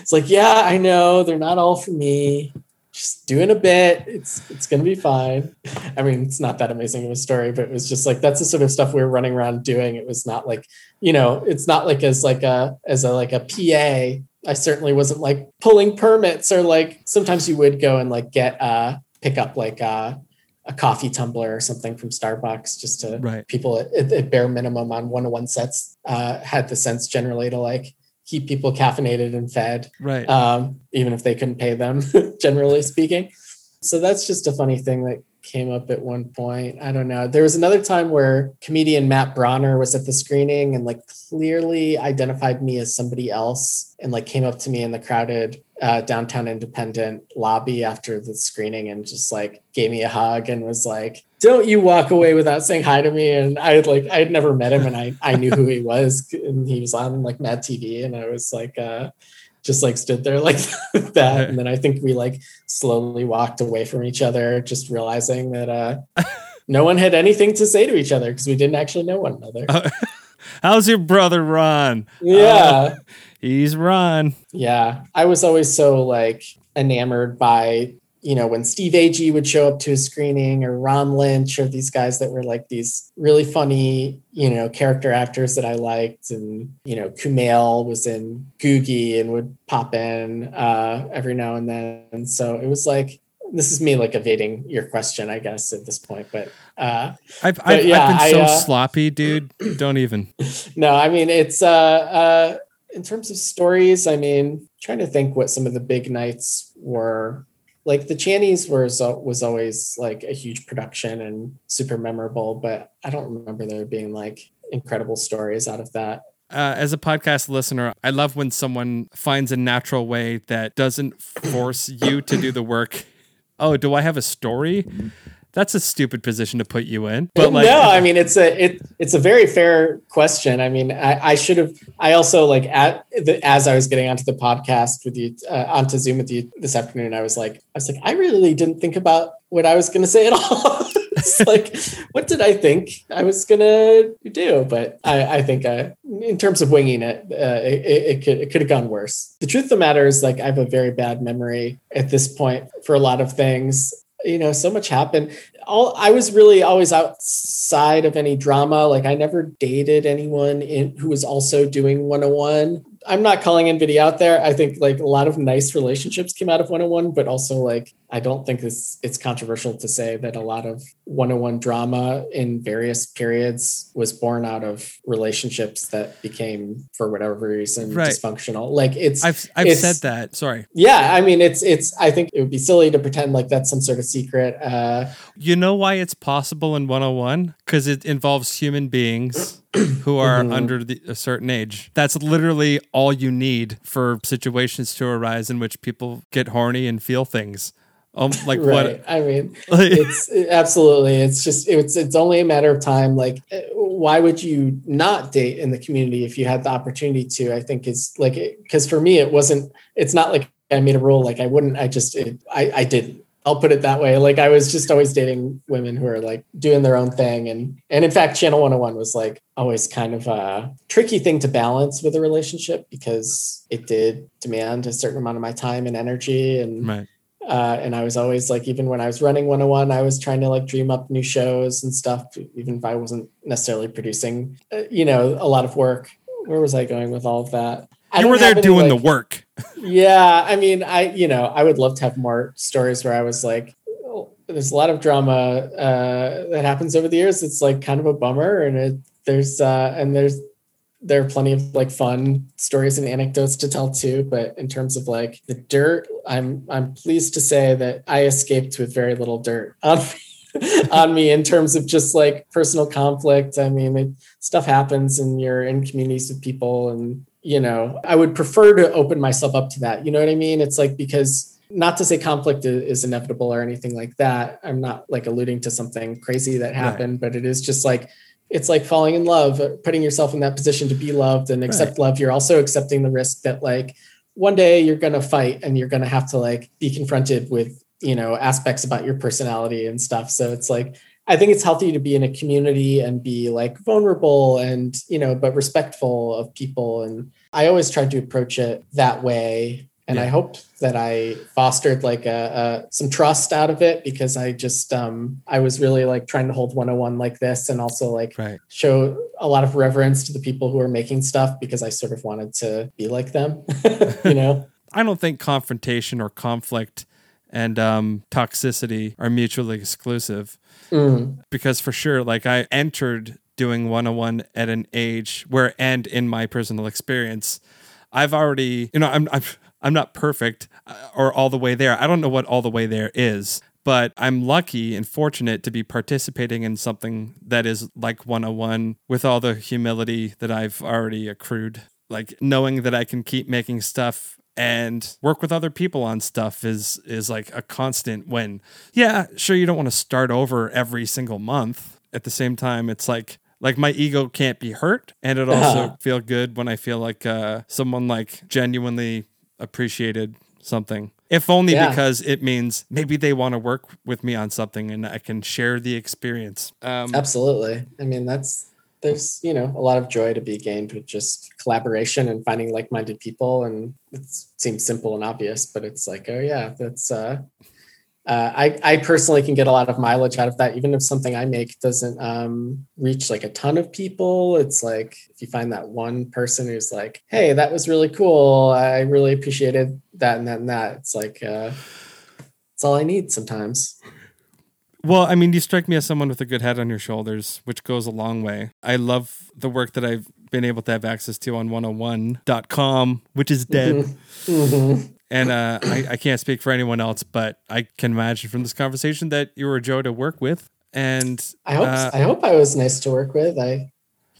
it's like, yeah, I know they're not all for me just doing a bit. It's it's gonna be fine. I mean, it's not that amazing of a story, but it was just like that's the sort of stuff we were running around doing. It was not like, you know, it's not like as like a as a like a PA. I certainly wasn't like pulling permits or like sometimes you would go and like get uh pick up like uh a coffee tumbler or something from Starbucks just to Right. people at, at, bare minimum on one-on-one sets uh had the sense generally to like keep people caffeinated and fed Right. um, even if they couldn't pay them, generally speaking. So that's just a funny thing that came up at one point. I don't know. There was another time where comedian Matt Braunger was at the screening and like clearly identified me as somebody else and like came up to me in the crowded uh, downtown independent lobby after the screening and just like gave me a hug and was like, don't you walk away without saying hi to me. And I had like, I had never met him and I, I knew who he was and he was on like Mad TV and I was like, uh, just like stood there like that. And then I think we like slowly walked away from each other, just realizing that uh, no one had anything to say to each other because we didn't actually know one another. How's your brother Ron? Yeah. Uh, he's Ron. Yeah. I was always so like enamored by, you know, when Steve Agee would show up to a screening or Ron Lynch or these guys that were like these really funny, you know, character actors that I liked. And, you know, Kumail was in Googie and would pop in uh, every now and then. And so it was like this is me like evading your question, I guess, at this point. But uh, I've, but I've, yeah, I've been I, so uh, sloppy, dude. Don't even. no, I mean it's uh, uh, in terms of stories. I mean, trying to think what some of the big nights were. Like the Channies was was always like a huge production and super memorable, but I don't remember there being like incredible stories out of that. uh, as a podcast listener, I love when someone finds a natural way that doesn't force you to do the work. Oh, do I have a story? That's a stupid position to put you in. But like, no, I mean it's a it it's a very fair question. I mean, I, I should have. I also like at the, as I was getting onto the podcast with you uh, onto Zoom with you this afternoon, I was like, I was like, I really didn't think about what I was going to say at all. it's like, what did I think I was going to do? But I, I think uh, in terms of winging it, uh, it, it could it could have gone worse. The truth of the matter is, like, I have a very bad memory at this point for a lot of things you know so much happened. All i was really always outside of any drama. Like i never dated anyone in, who was also doing 101 i'm not calling nvidia out there. I think like a lot of nice relationships came out of 101 but also like i don't think it's it's controversial to say that a lot of 101 drama in various periods was born out of relationships that became for whatever reason Right. dysfunctional like it's I've I've it's- said that. Sorry. yeah i mean it's it's i think it would be silly to pretend like that's some sort of secret uh You know why it's possible in 101? Because it involves human beings who are Mhm. under the, a certain age. That's literally all you need for situations to arise in which people get horny and feel things. Um, like right. what? I mean, it's absolutely. It's just it's it's only a matter of time. Like, uh, why would you not date in the community if you had the opportunity to? I think is like because for me it wasn't. It's not like I made a rule. Like I wouldn't. I just it, I I didn't. I'll put it that way. Like I was just always dating women who are like doing their own thing, and and in fact, Channel 101 was like always kind of a tricky thing to balance with a relationship because it did demand a certain amount of my time and energy, and Right. Uh, and I was always like, even when I was running 101, I was trying to like dream up new shows and stuff, even if I wasn't necessarily producing, uh, you know, a lot of work. Where was I going with all of that? I You were there any, doing the work. Yeah, I mean, I you know, I would love to have more stories where I was like, oh, there's a lot of drama uh, that happens over the years. It's like kind of a bummer, and it, there's uh, and there's there are plenty of like fun stories and anecdotes to tell too. But in terms of like the dirt, I'm I'm pleased to say that I escaped with very little dirt on me, on me in terms of just like personal conflict. I mean, it, stuff happens, and you're in communities with people, and you know, I would prefer to open myself up to that. You know what I mean? It's like because not to say conflict is inevitable or anything like that. I'm not like alluding to something crazy that happened, but it is just like it's like falling in love, putting yourself in that position to be loved and accept love. You're also accepting the risk that like one day you're going to fight and you're going to have to like be confronted with, you know, aspects about your personality and stuff. So it's like I think it's healthy to be in a community and be like vulnerable and, you know, but respectful of people and I always tried to approach it that way and I hope that I fostered like a, a some trust out of it because I just um I was really like trying to hold 101 like this and also like Right. show a lot of reverence to the people who are making stuff because I sort of wanted to be like them, you know. I don't think confrontation or conflict and um, toxicity are mutually exclusive. Mm. Because for sure, like I entered doing 101 at an age where, and in my personal experience, I've already, you know, I'm, I'm, I'm not perfect uh, or all the way there. I don't know what all the way there is, but I'm lucky and fortunate to be participating in something that is like 101 with all the humility that I've already accrued. Like knowing that I can keep making stuff and work with other people on stuff is is like a constant win. Yeah, sure you don't want to start over every single month. At the same time, it's like like my ego can't be hurt and it also Uh-huh. feel good when I feel like uh someone like genuinely appreciated something. If only Yeah. because it means maybe they want to work with me on something and I can share the experience. Um Absolutely. I mean, that's there's you know a lot of joy to be gained with just collaboration and finding like-minded people, and it seems simple and obvious, but it's like, oh yeah, that's. uh uh, I, I personally can get a lot of mileage out of that, even if something I make doesn't um, reach like a ton of people. It's like if you find that one person who's like, "Hey, that was really cool. I really appreciated that and that and that." It's like, uh, That's all I need sometimes. Well, I mean, you strike me as someone with a good head on your shoulders, which goes a long way. I love the work that I've been able to have access to on 101.com, which is dead. Mhm. And uh, I, I can't speak for anyone else, but I can imagine from this conversation that you were Joe to work with. And I hope uh, I hope I was nice to work with. I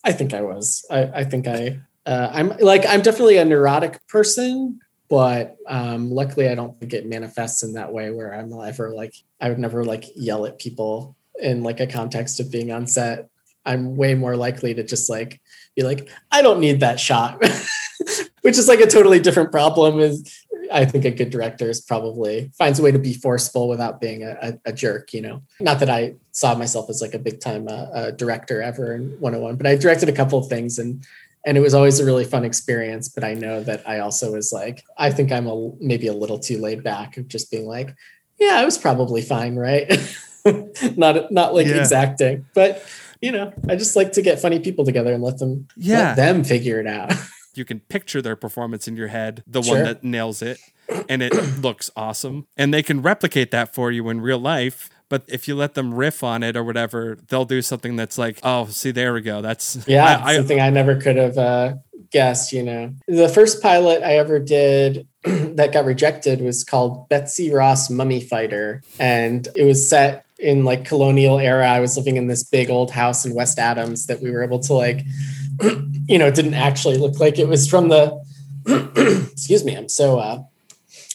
I think I was. I, I think I uh, I'm like I'm definitely a neurotic person, but um, luckily I don't think it manifests in that way where I'm ever like I would never like yell at people in like a context of being on set. I'm way more likely to just like be like I don't need that shot, which is like a totally different problem. Is I think a good director is probably finds a way to be forceful without being a, a, a jerk, you know. Not that I saw myself as like a big time uh, uh, director ever in 101, but I directed a couple of things and and it was always a really fun experience. But I know that I also was like, I think I'm a maybe a little too laid back of just being like, yeah, I was probably fine, right? not not like Yeah. exacting, but you know, I just like to get funny people together and let them Yeah. let them figure it out. you can picture their performance in your head, the Sure. one that nails it, and it looks awesome. And they can replicate that for you in real life. But if you let them riff on it or whatever, they'll do something that's like, oh, see, there we go. That's Yeah, I, I, something I never could have uh, guessed. You know, the first pilot I ever did that got rejected was called Betsy Ross Mummy Fighter, and it was set in like colonial era. I was living in this big old house in West Adams that we were able to like, you know, it didn't actually look like it was from the. excuse me, I'm so uh,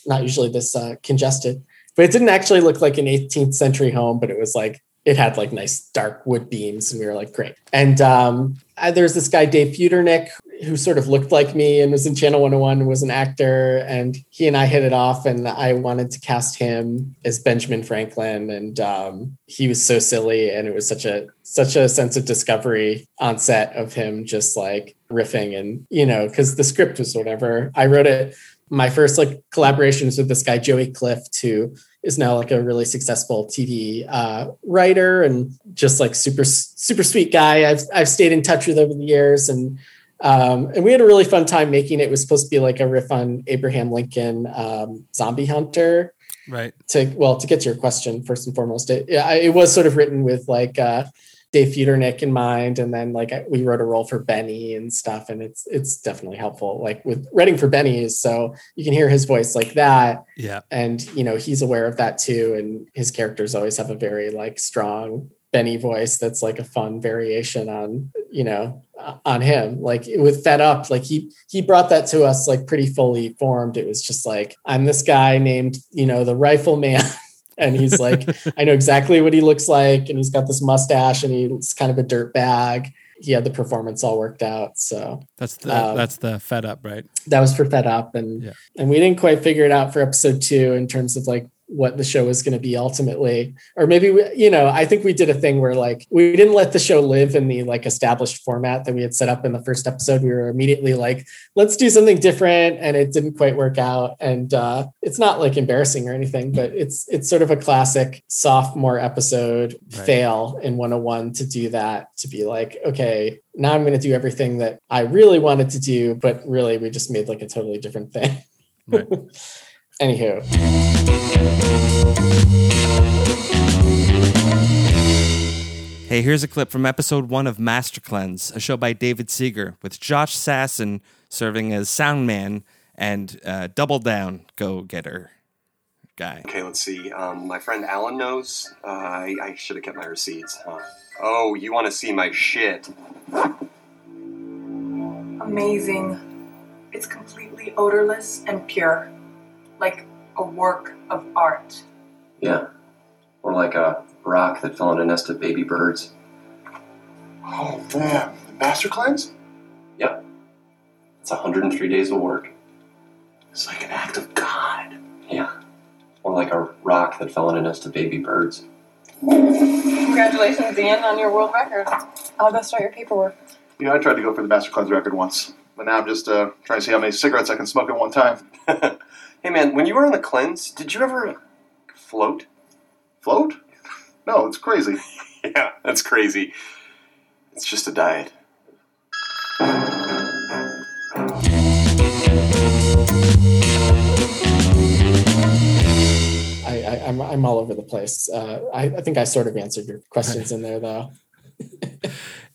not usually this uh, congested, but it didn't actually look like an 18th century home, but it was like it had like nice dark wood beams, and we were like, great. And um, there's this guy Dave Futernick who sort of looked like me and was in Channel 101 and was an actor, and he and I hit it off, and I wanted to cast him as Benjamin Franklin, and um, he was so silly, and it was such a such a sense of discovery on set of him just like riffing and you know because the script was whatever. I wrote it my first like collaborations with this guy joey clift who is now like a really successful tv uh, writer and just like super super sweet guy. I've i've stayed in touch with over the years and um, and we had a really fun time making it. It was supposed to be like a riff on Abraham Lincoln, um, Zombie Hunter. right. To well, to get to your question first and foremost, it yeah, it was sort of written with like uh, Dave Futernick in mind, and then like we wrote a role for Benny and stuff, and it's it's definitely helpful. Like with writing for Benny is so you can hear his voice like that, Yeah. and you know he's aware of that too, and his characters always have a very like strong Benny voice that's like a fun variation on you know on him. Like with Fed Up, like he he brought that to us like pretty fully formed. It was just like I'm this guy named you know the Rifleman. And he's like, I know exactly what he looks like, and he's got this mustache, and he's kind of a dirt bag. He had the performance all worked out, so That's the Um, that's the fed up, right? that was for Fed Up, and Yeah. and we didn't quite figure it out for episode two in terms of like what the show was going to be ultimately, or maybe we, you know, I think we did a thing where like we didn't let the show live in the like established format that we had set up in the first episode. We were immediately like, let's do something different, and it didn't quite work out. And uh, it's not like embarrassing or anything, but it's it's sort of a classic sophomore episode Right. fail in 101 to do that to be like, okay, now I'm going to do everything that I really wanted to do, but really we just made like a totally different thing. Right. Anywho, Hey, here's a clip from episode one of Master Cleanse, a show by David Seger, with Josh Sasson serving as sound man and uh, double down go getter guy. Okay, let's see. Um, my friend Alan knows. Uh, I, I should have kept my receipts. Huh? Oh, you want to see my shit? Amazing. It's completely odorless and pure. Like a work of art. Yeah. Or like a rock that fell in a nest of baby birds. Oh, damn. The Master Cleanse? Yep. It's 103 days of work. It's like an act of God. Yeah. Or like a rock that fell in a nest of baby birds. Congratulations, Ian, on your world record. I'll go start your paperwork. You know, I tried to go for the Master Cleanse record once, but now I'm just uh, trying to see how many cigarettes I can smoke at one time. Hey man, when you were on the cleanse, did you ever float? Float? No, it's crazy. yeah, that's crazy. It's just a diet. I, I, I'm I'm all over the place. Uh, I, I think I sort of answered your questions in there though.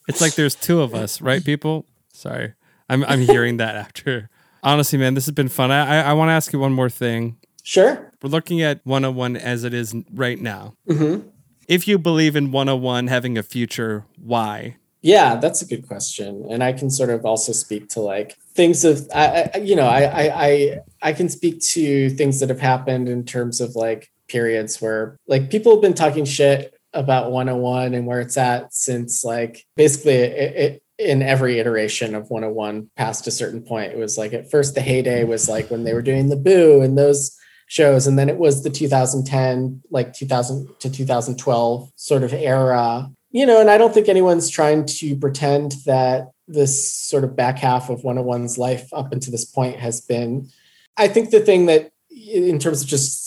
It's like there's two of us, right, people? Sorry. I'm I'm hearing that after. Honestly, man, this has been fun. I I, I want to ask you one more thing. Sure. We're looking at 101 as it is right now. Mm-hmm. If you believe in 101 having a future, why? Yeah, that's a good question, and I can sort of also speak to like things of I, I you know I, I I I can speak to things that have happened in terms of like periods where like people have been talking shit about 101 and where it's at since like basically it, it in every iteration of 101 past a certain point. It was like at first the heyday was like when they were doing the boo and those shows and then it was the 2010 like 2000 to 2012 sort of era. You know and i don't think anyone's trying to pretend that this sort of back half of 101's life up until this point has been. I think the thing that in terms of just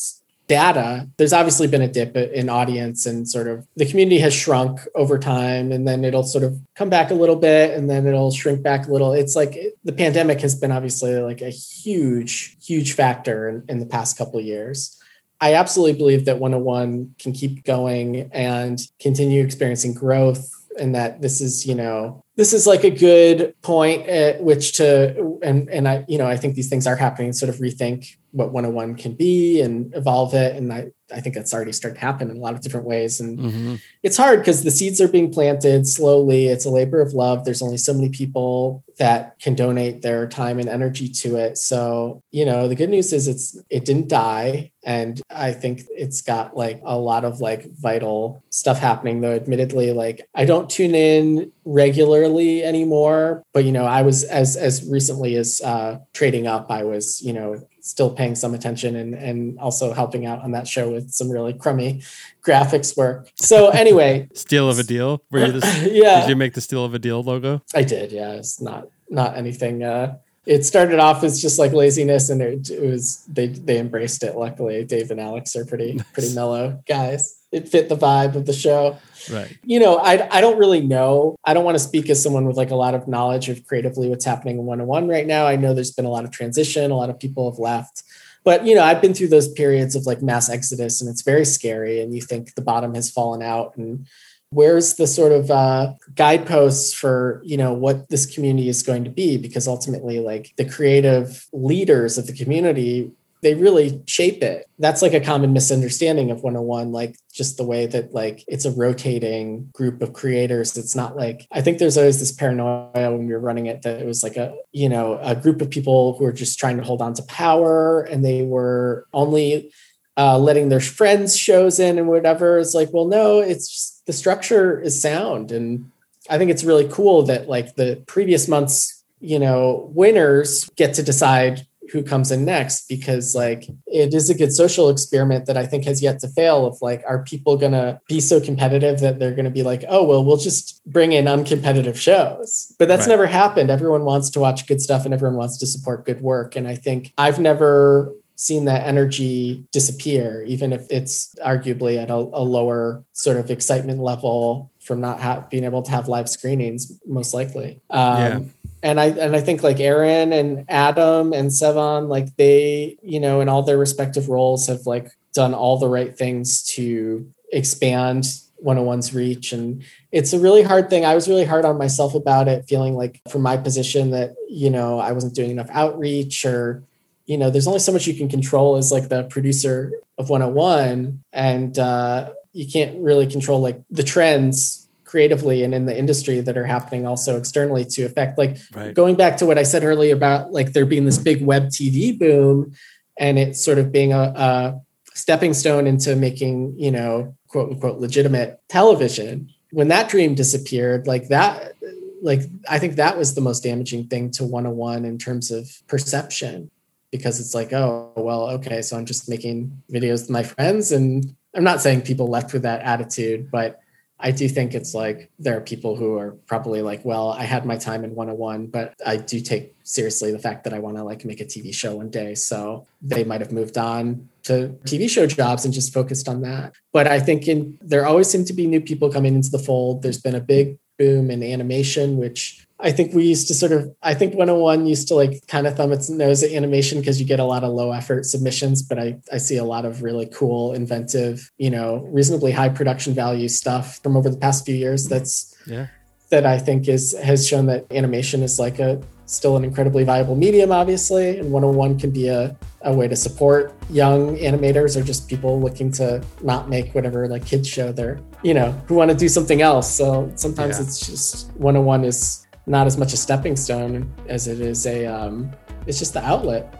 data there's obviously been a dip in audience and sort of the community has shrunk over time and then it'll sort of come back a little bit and then it'll shrink back a little. It's like the pandemic has been obviously like a huge huge factor in, in the past couple years. I absolutely believe that 101 can keep going and continue experiencing growth and that this is you know this is like a good point at which to and and i you know i think these things are happening sort of rethink what 101 can be and evolve it. And i i think that's already started to happen in a lot of different ways. And Mm-hmm. it's hard because the seeds are being planted slowly. It's a labor of love. There's only so many people that can donate their time and energy to it. So you know the good news is it's it didn't die. And i think it's got like a lot of like vital stuff happening though admittedly like i don't tune in regularly anymore. But you know i was as as recently as uh trading up i was you know still paying some attention and and also helping out on that show with some really crummy graphics work so anyway Steal of a deal? Were you the, Yeah. Did you make the steal of a deal logo? I did, yeah. It's not not anything. Uh, it started off as just like laziness, and it, it was they they embraced it. Luckily, Dave and Alex are pretty pretty mellow guys. It fit the vibe of the show. Right. You know, I I don't really know. I don't want to speak as someone with like a lot of knowledge of creatively what's happening in one on one right now. I know there's been a lot of transition. A lot of people have left. But you know, I've been through those periods of like mass exodus, and it's very scary. And you think the bottom has fallen out, and where's the sort of uh, guideposts for you know what this community is going to be because ultimately like the creative leaders of the community they really shape it. That's like a common misunderstanding of 101 like just the way that like it's a rotating group of creators. It's not like i think there's always this paranoia when we were running it that it was like a you know a group of people who are just trying to hold on to power and they were only uh, letting their friends shows in and whatever. It's like, well, no, it's just, the structure is sound, and I think it's really cool that like the previous months, you know, winners get to decide who comes in next because like it is a good social experiment that I think has yet to fail of like are people going to be so competitive that they're going to be like oh well we'll just bring in uncompetitive shows but that's Right. never happened everyone wants to watch good stuff and everyone wants to support good work and I think I've never seen that energy disappear, even if it's arguably at a, a lower sort of excitement level from not ha- being able to have live screenings, most likely. Um, Yeah. And I and I think like Aaron and Adam and Sevan, like they, you know, in all their respective roles, have like done all the right things to expand 101's reach. And it's a really hard thing. I was really hard on myself about it feeling like from my position that you know i wasn't doing enough outreach or you know there's only so much you can control as like the producer of 101 and uh, you can't really control like the trends creatively and in the industry that are happening also externally to affect like Right. going back to what i said earlier about like there being this big web tv boom and it sort of being a, a stepping stone into making you know quote unquote legitimate television when that dream disappeared like that like i think that was the most damaging thing to 101 in terms of perception because it's like oh well okay so i'm just making videos with my friends and i'm not saying people left with that attitude but i do think it's like there are people who are probably like well i had my time in 101 but i do take seriously the fact that i want to like make a tv show one day. So they might have moved on to tv show jobs and just focused on that. But i think in there always seem to be new people coming into the fold. There's been a big boom in animation which I think we used to sort of, I think 101 used to like kind of thumb its nose at animation because you get a lot of low effort submissions, but I, I see a lot of really cool, inventive, you know, reasonably high production value stuff from over the past few years that's, Yeah. that I think is, has shown that animation is like a, still an incredibly viable medium, obviously. And 101 can be a, a way to support young animators or just people looking to not make whatever like kids show they're, you know, who want to do something else. So sometimes Yeah. it's just 101 is not as much a stepping stone as it is a, um, it's just the outlet.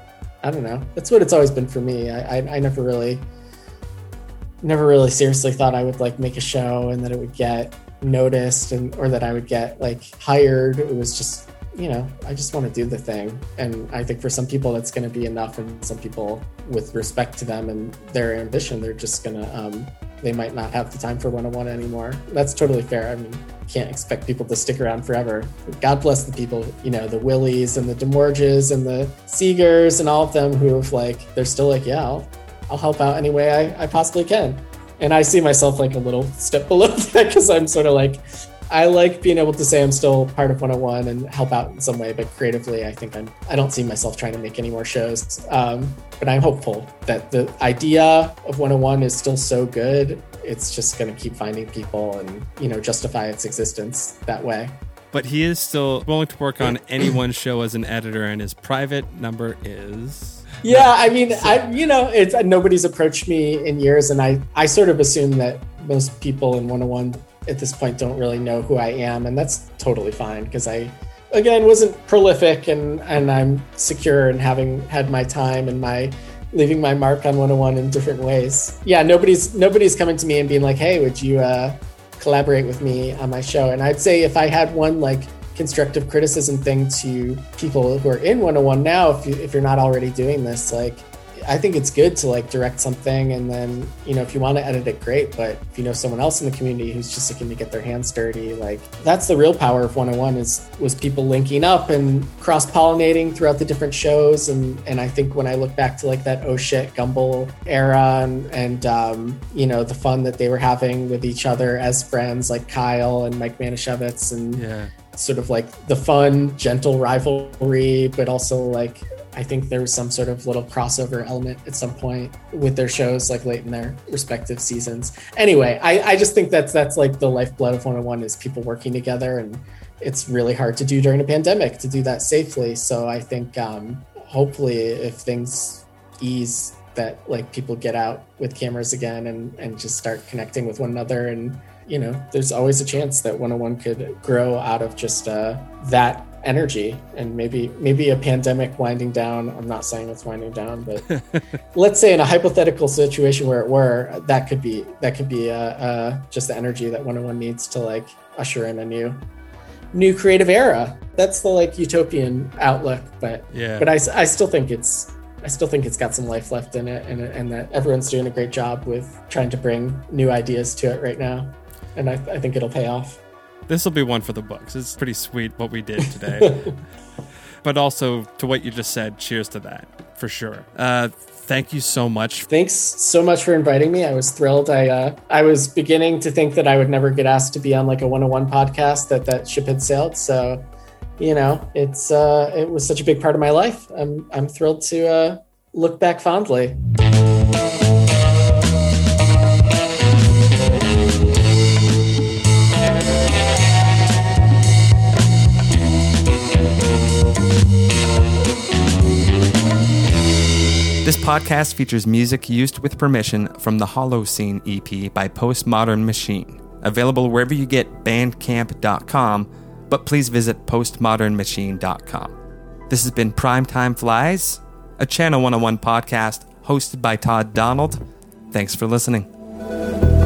I don't know. That's what it's always been for me. I, I, I never really, never really seriously thought I would like make a show and that it would get noticed and or that I would get like hired. It was just you know I just want to do the thing, and I think for some people that's going to be enough, and some people with respect to them and their ambition, they're just gonna um, they might not have the time for 101 anymore. That's totally fair. I mean, can't expect people to stick around forever. God bless the people, you know, the Willies and the Demorges and the Segers and all of them who have like they're still like, yeah, I'll, I'll help out any way I, I possibly can. And I see myself like a little step below that because I'm sort of like, I like being able to say I'm still part of 101 and help out in some way, but creatively, I think I'm, I don't see myself trying to make any more shows. Um, but I'm hopeful that the idea of 101 is still so good. It's just going to keep finding people and, you know, justify its existence that way. But he is still willing to work on any one show as an editor, and his private number is. Yeah, I mean, I you know, it's nobody's approached me in years, and I I sort of assume that most people in 101 at this point don't really know who I am, and that's totally fine because I again wasn't prolific and and I'm secure and having had my time and my leaving my mark on 101 in different ways. Yeah, nobody's nobody's coming to me and being like, "Hey, would you uh, collaborate with me on my show?" And I'd say if I had one like constructive criticism thing to people who are in 101 now, if you if you're not already doing this, like I think it's good to like direct something and then, you know, if you want to edit it, great. But if you know someone else in the community who's just looking to get their hands dirty, like that's the real power of 101 is was people linking up and cross-pollinating throughout the different shows. And and I think when I look back to like that oh shit Gumball era and and um, you know, the fun that they were having with each other as friends, like Kyle and Mike Manischewitz and Yeah. sort of like the fun, gentle rivalry, but also like I think there was some sort of little crossover element at some point with their shows, like late in their respective seasons. Anyway, I, I just think that's that's like the lifeblood of 101 is people working together, and it's really hard to do during a pandemic to do that safely. So I think um, hopefully, if things ease, that like people get out with cameras again and and just start connecting with one another and you know there's always a chance that 101 could grow out of just uh, that energy and maybe maybe a pandemic winding down i'm not saying it's winding down but let's say in a hypothetical situation where it were that could be that could be uh, uh, just the energy that 101 needs to like usher in a new new creative era that's the like utopian outlook but Yeah. but I still think it's I still think it's got some life left in it, and, and that everyone's doing a great job with trying to bring new ideas to it right now, and I, I think it'll pay off. This will be one for the books. It's pretty sweet what we did today. but also to what you just said, cheers to that for sure. Uh, thank you so much. Thanks so much for inviting me. I was thrilled. I uh, I was beginning to think that I would never get asked to be on like a 101 podcast that that ship had sailed. So, you know, it's uh, it was such a big part of my life. I'm I'm thrilled to uh, look back fondly. This podcast features music used with permission from the Hollow Scene EP by Postmodern Machine. Available wherever you get bandcamp.com, but please visit postmodernmachine.com. This has been Primetime Flies, a Channel 101 podcast hosted by Todd Donald. Thanks for listening.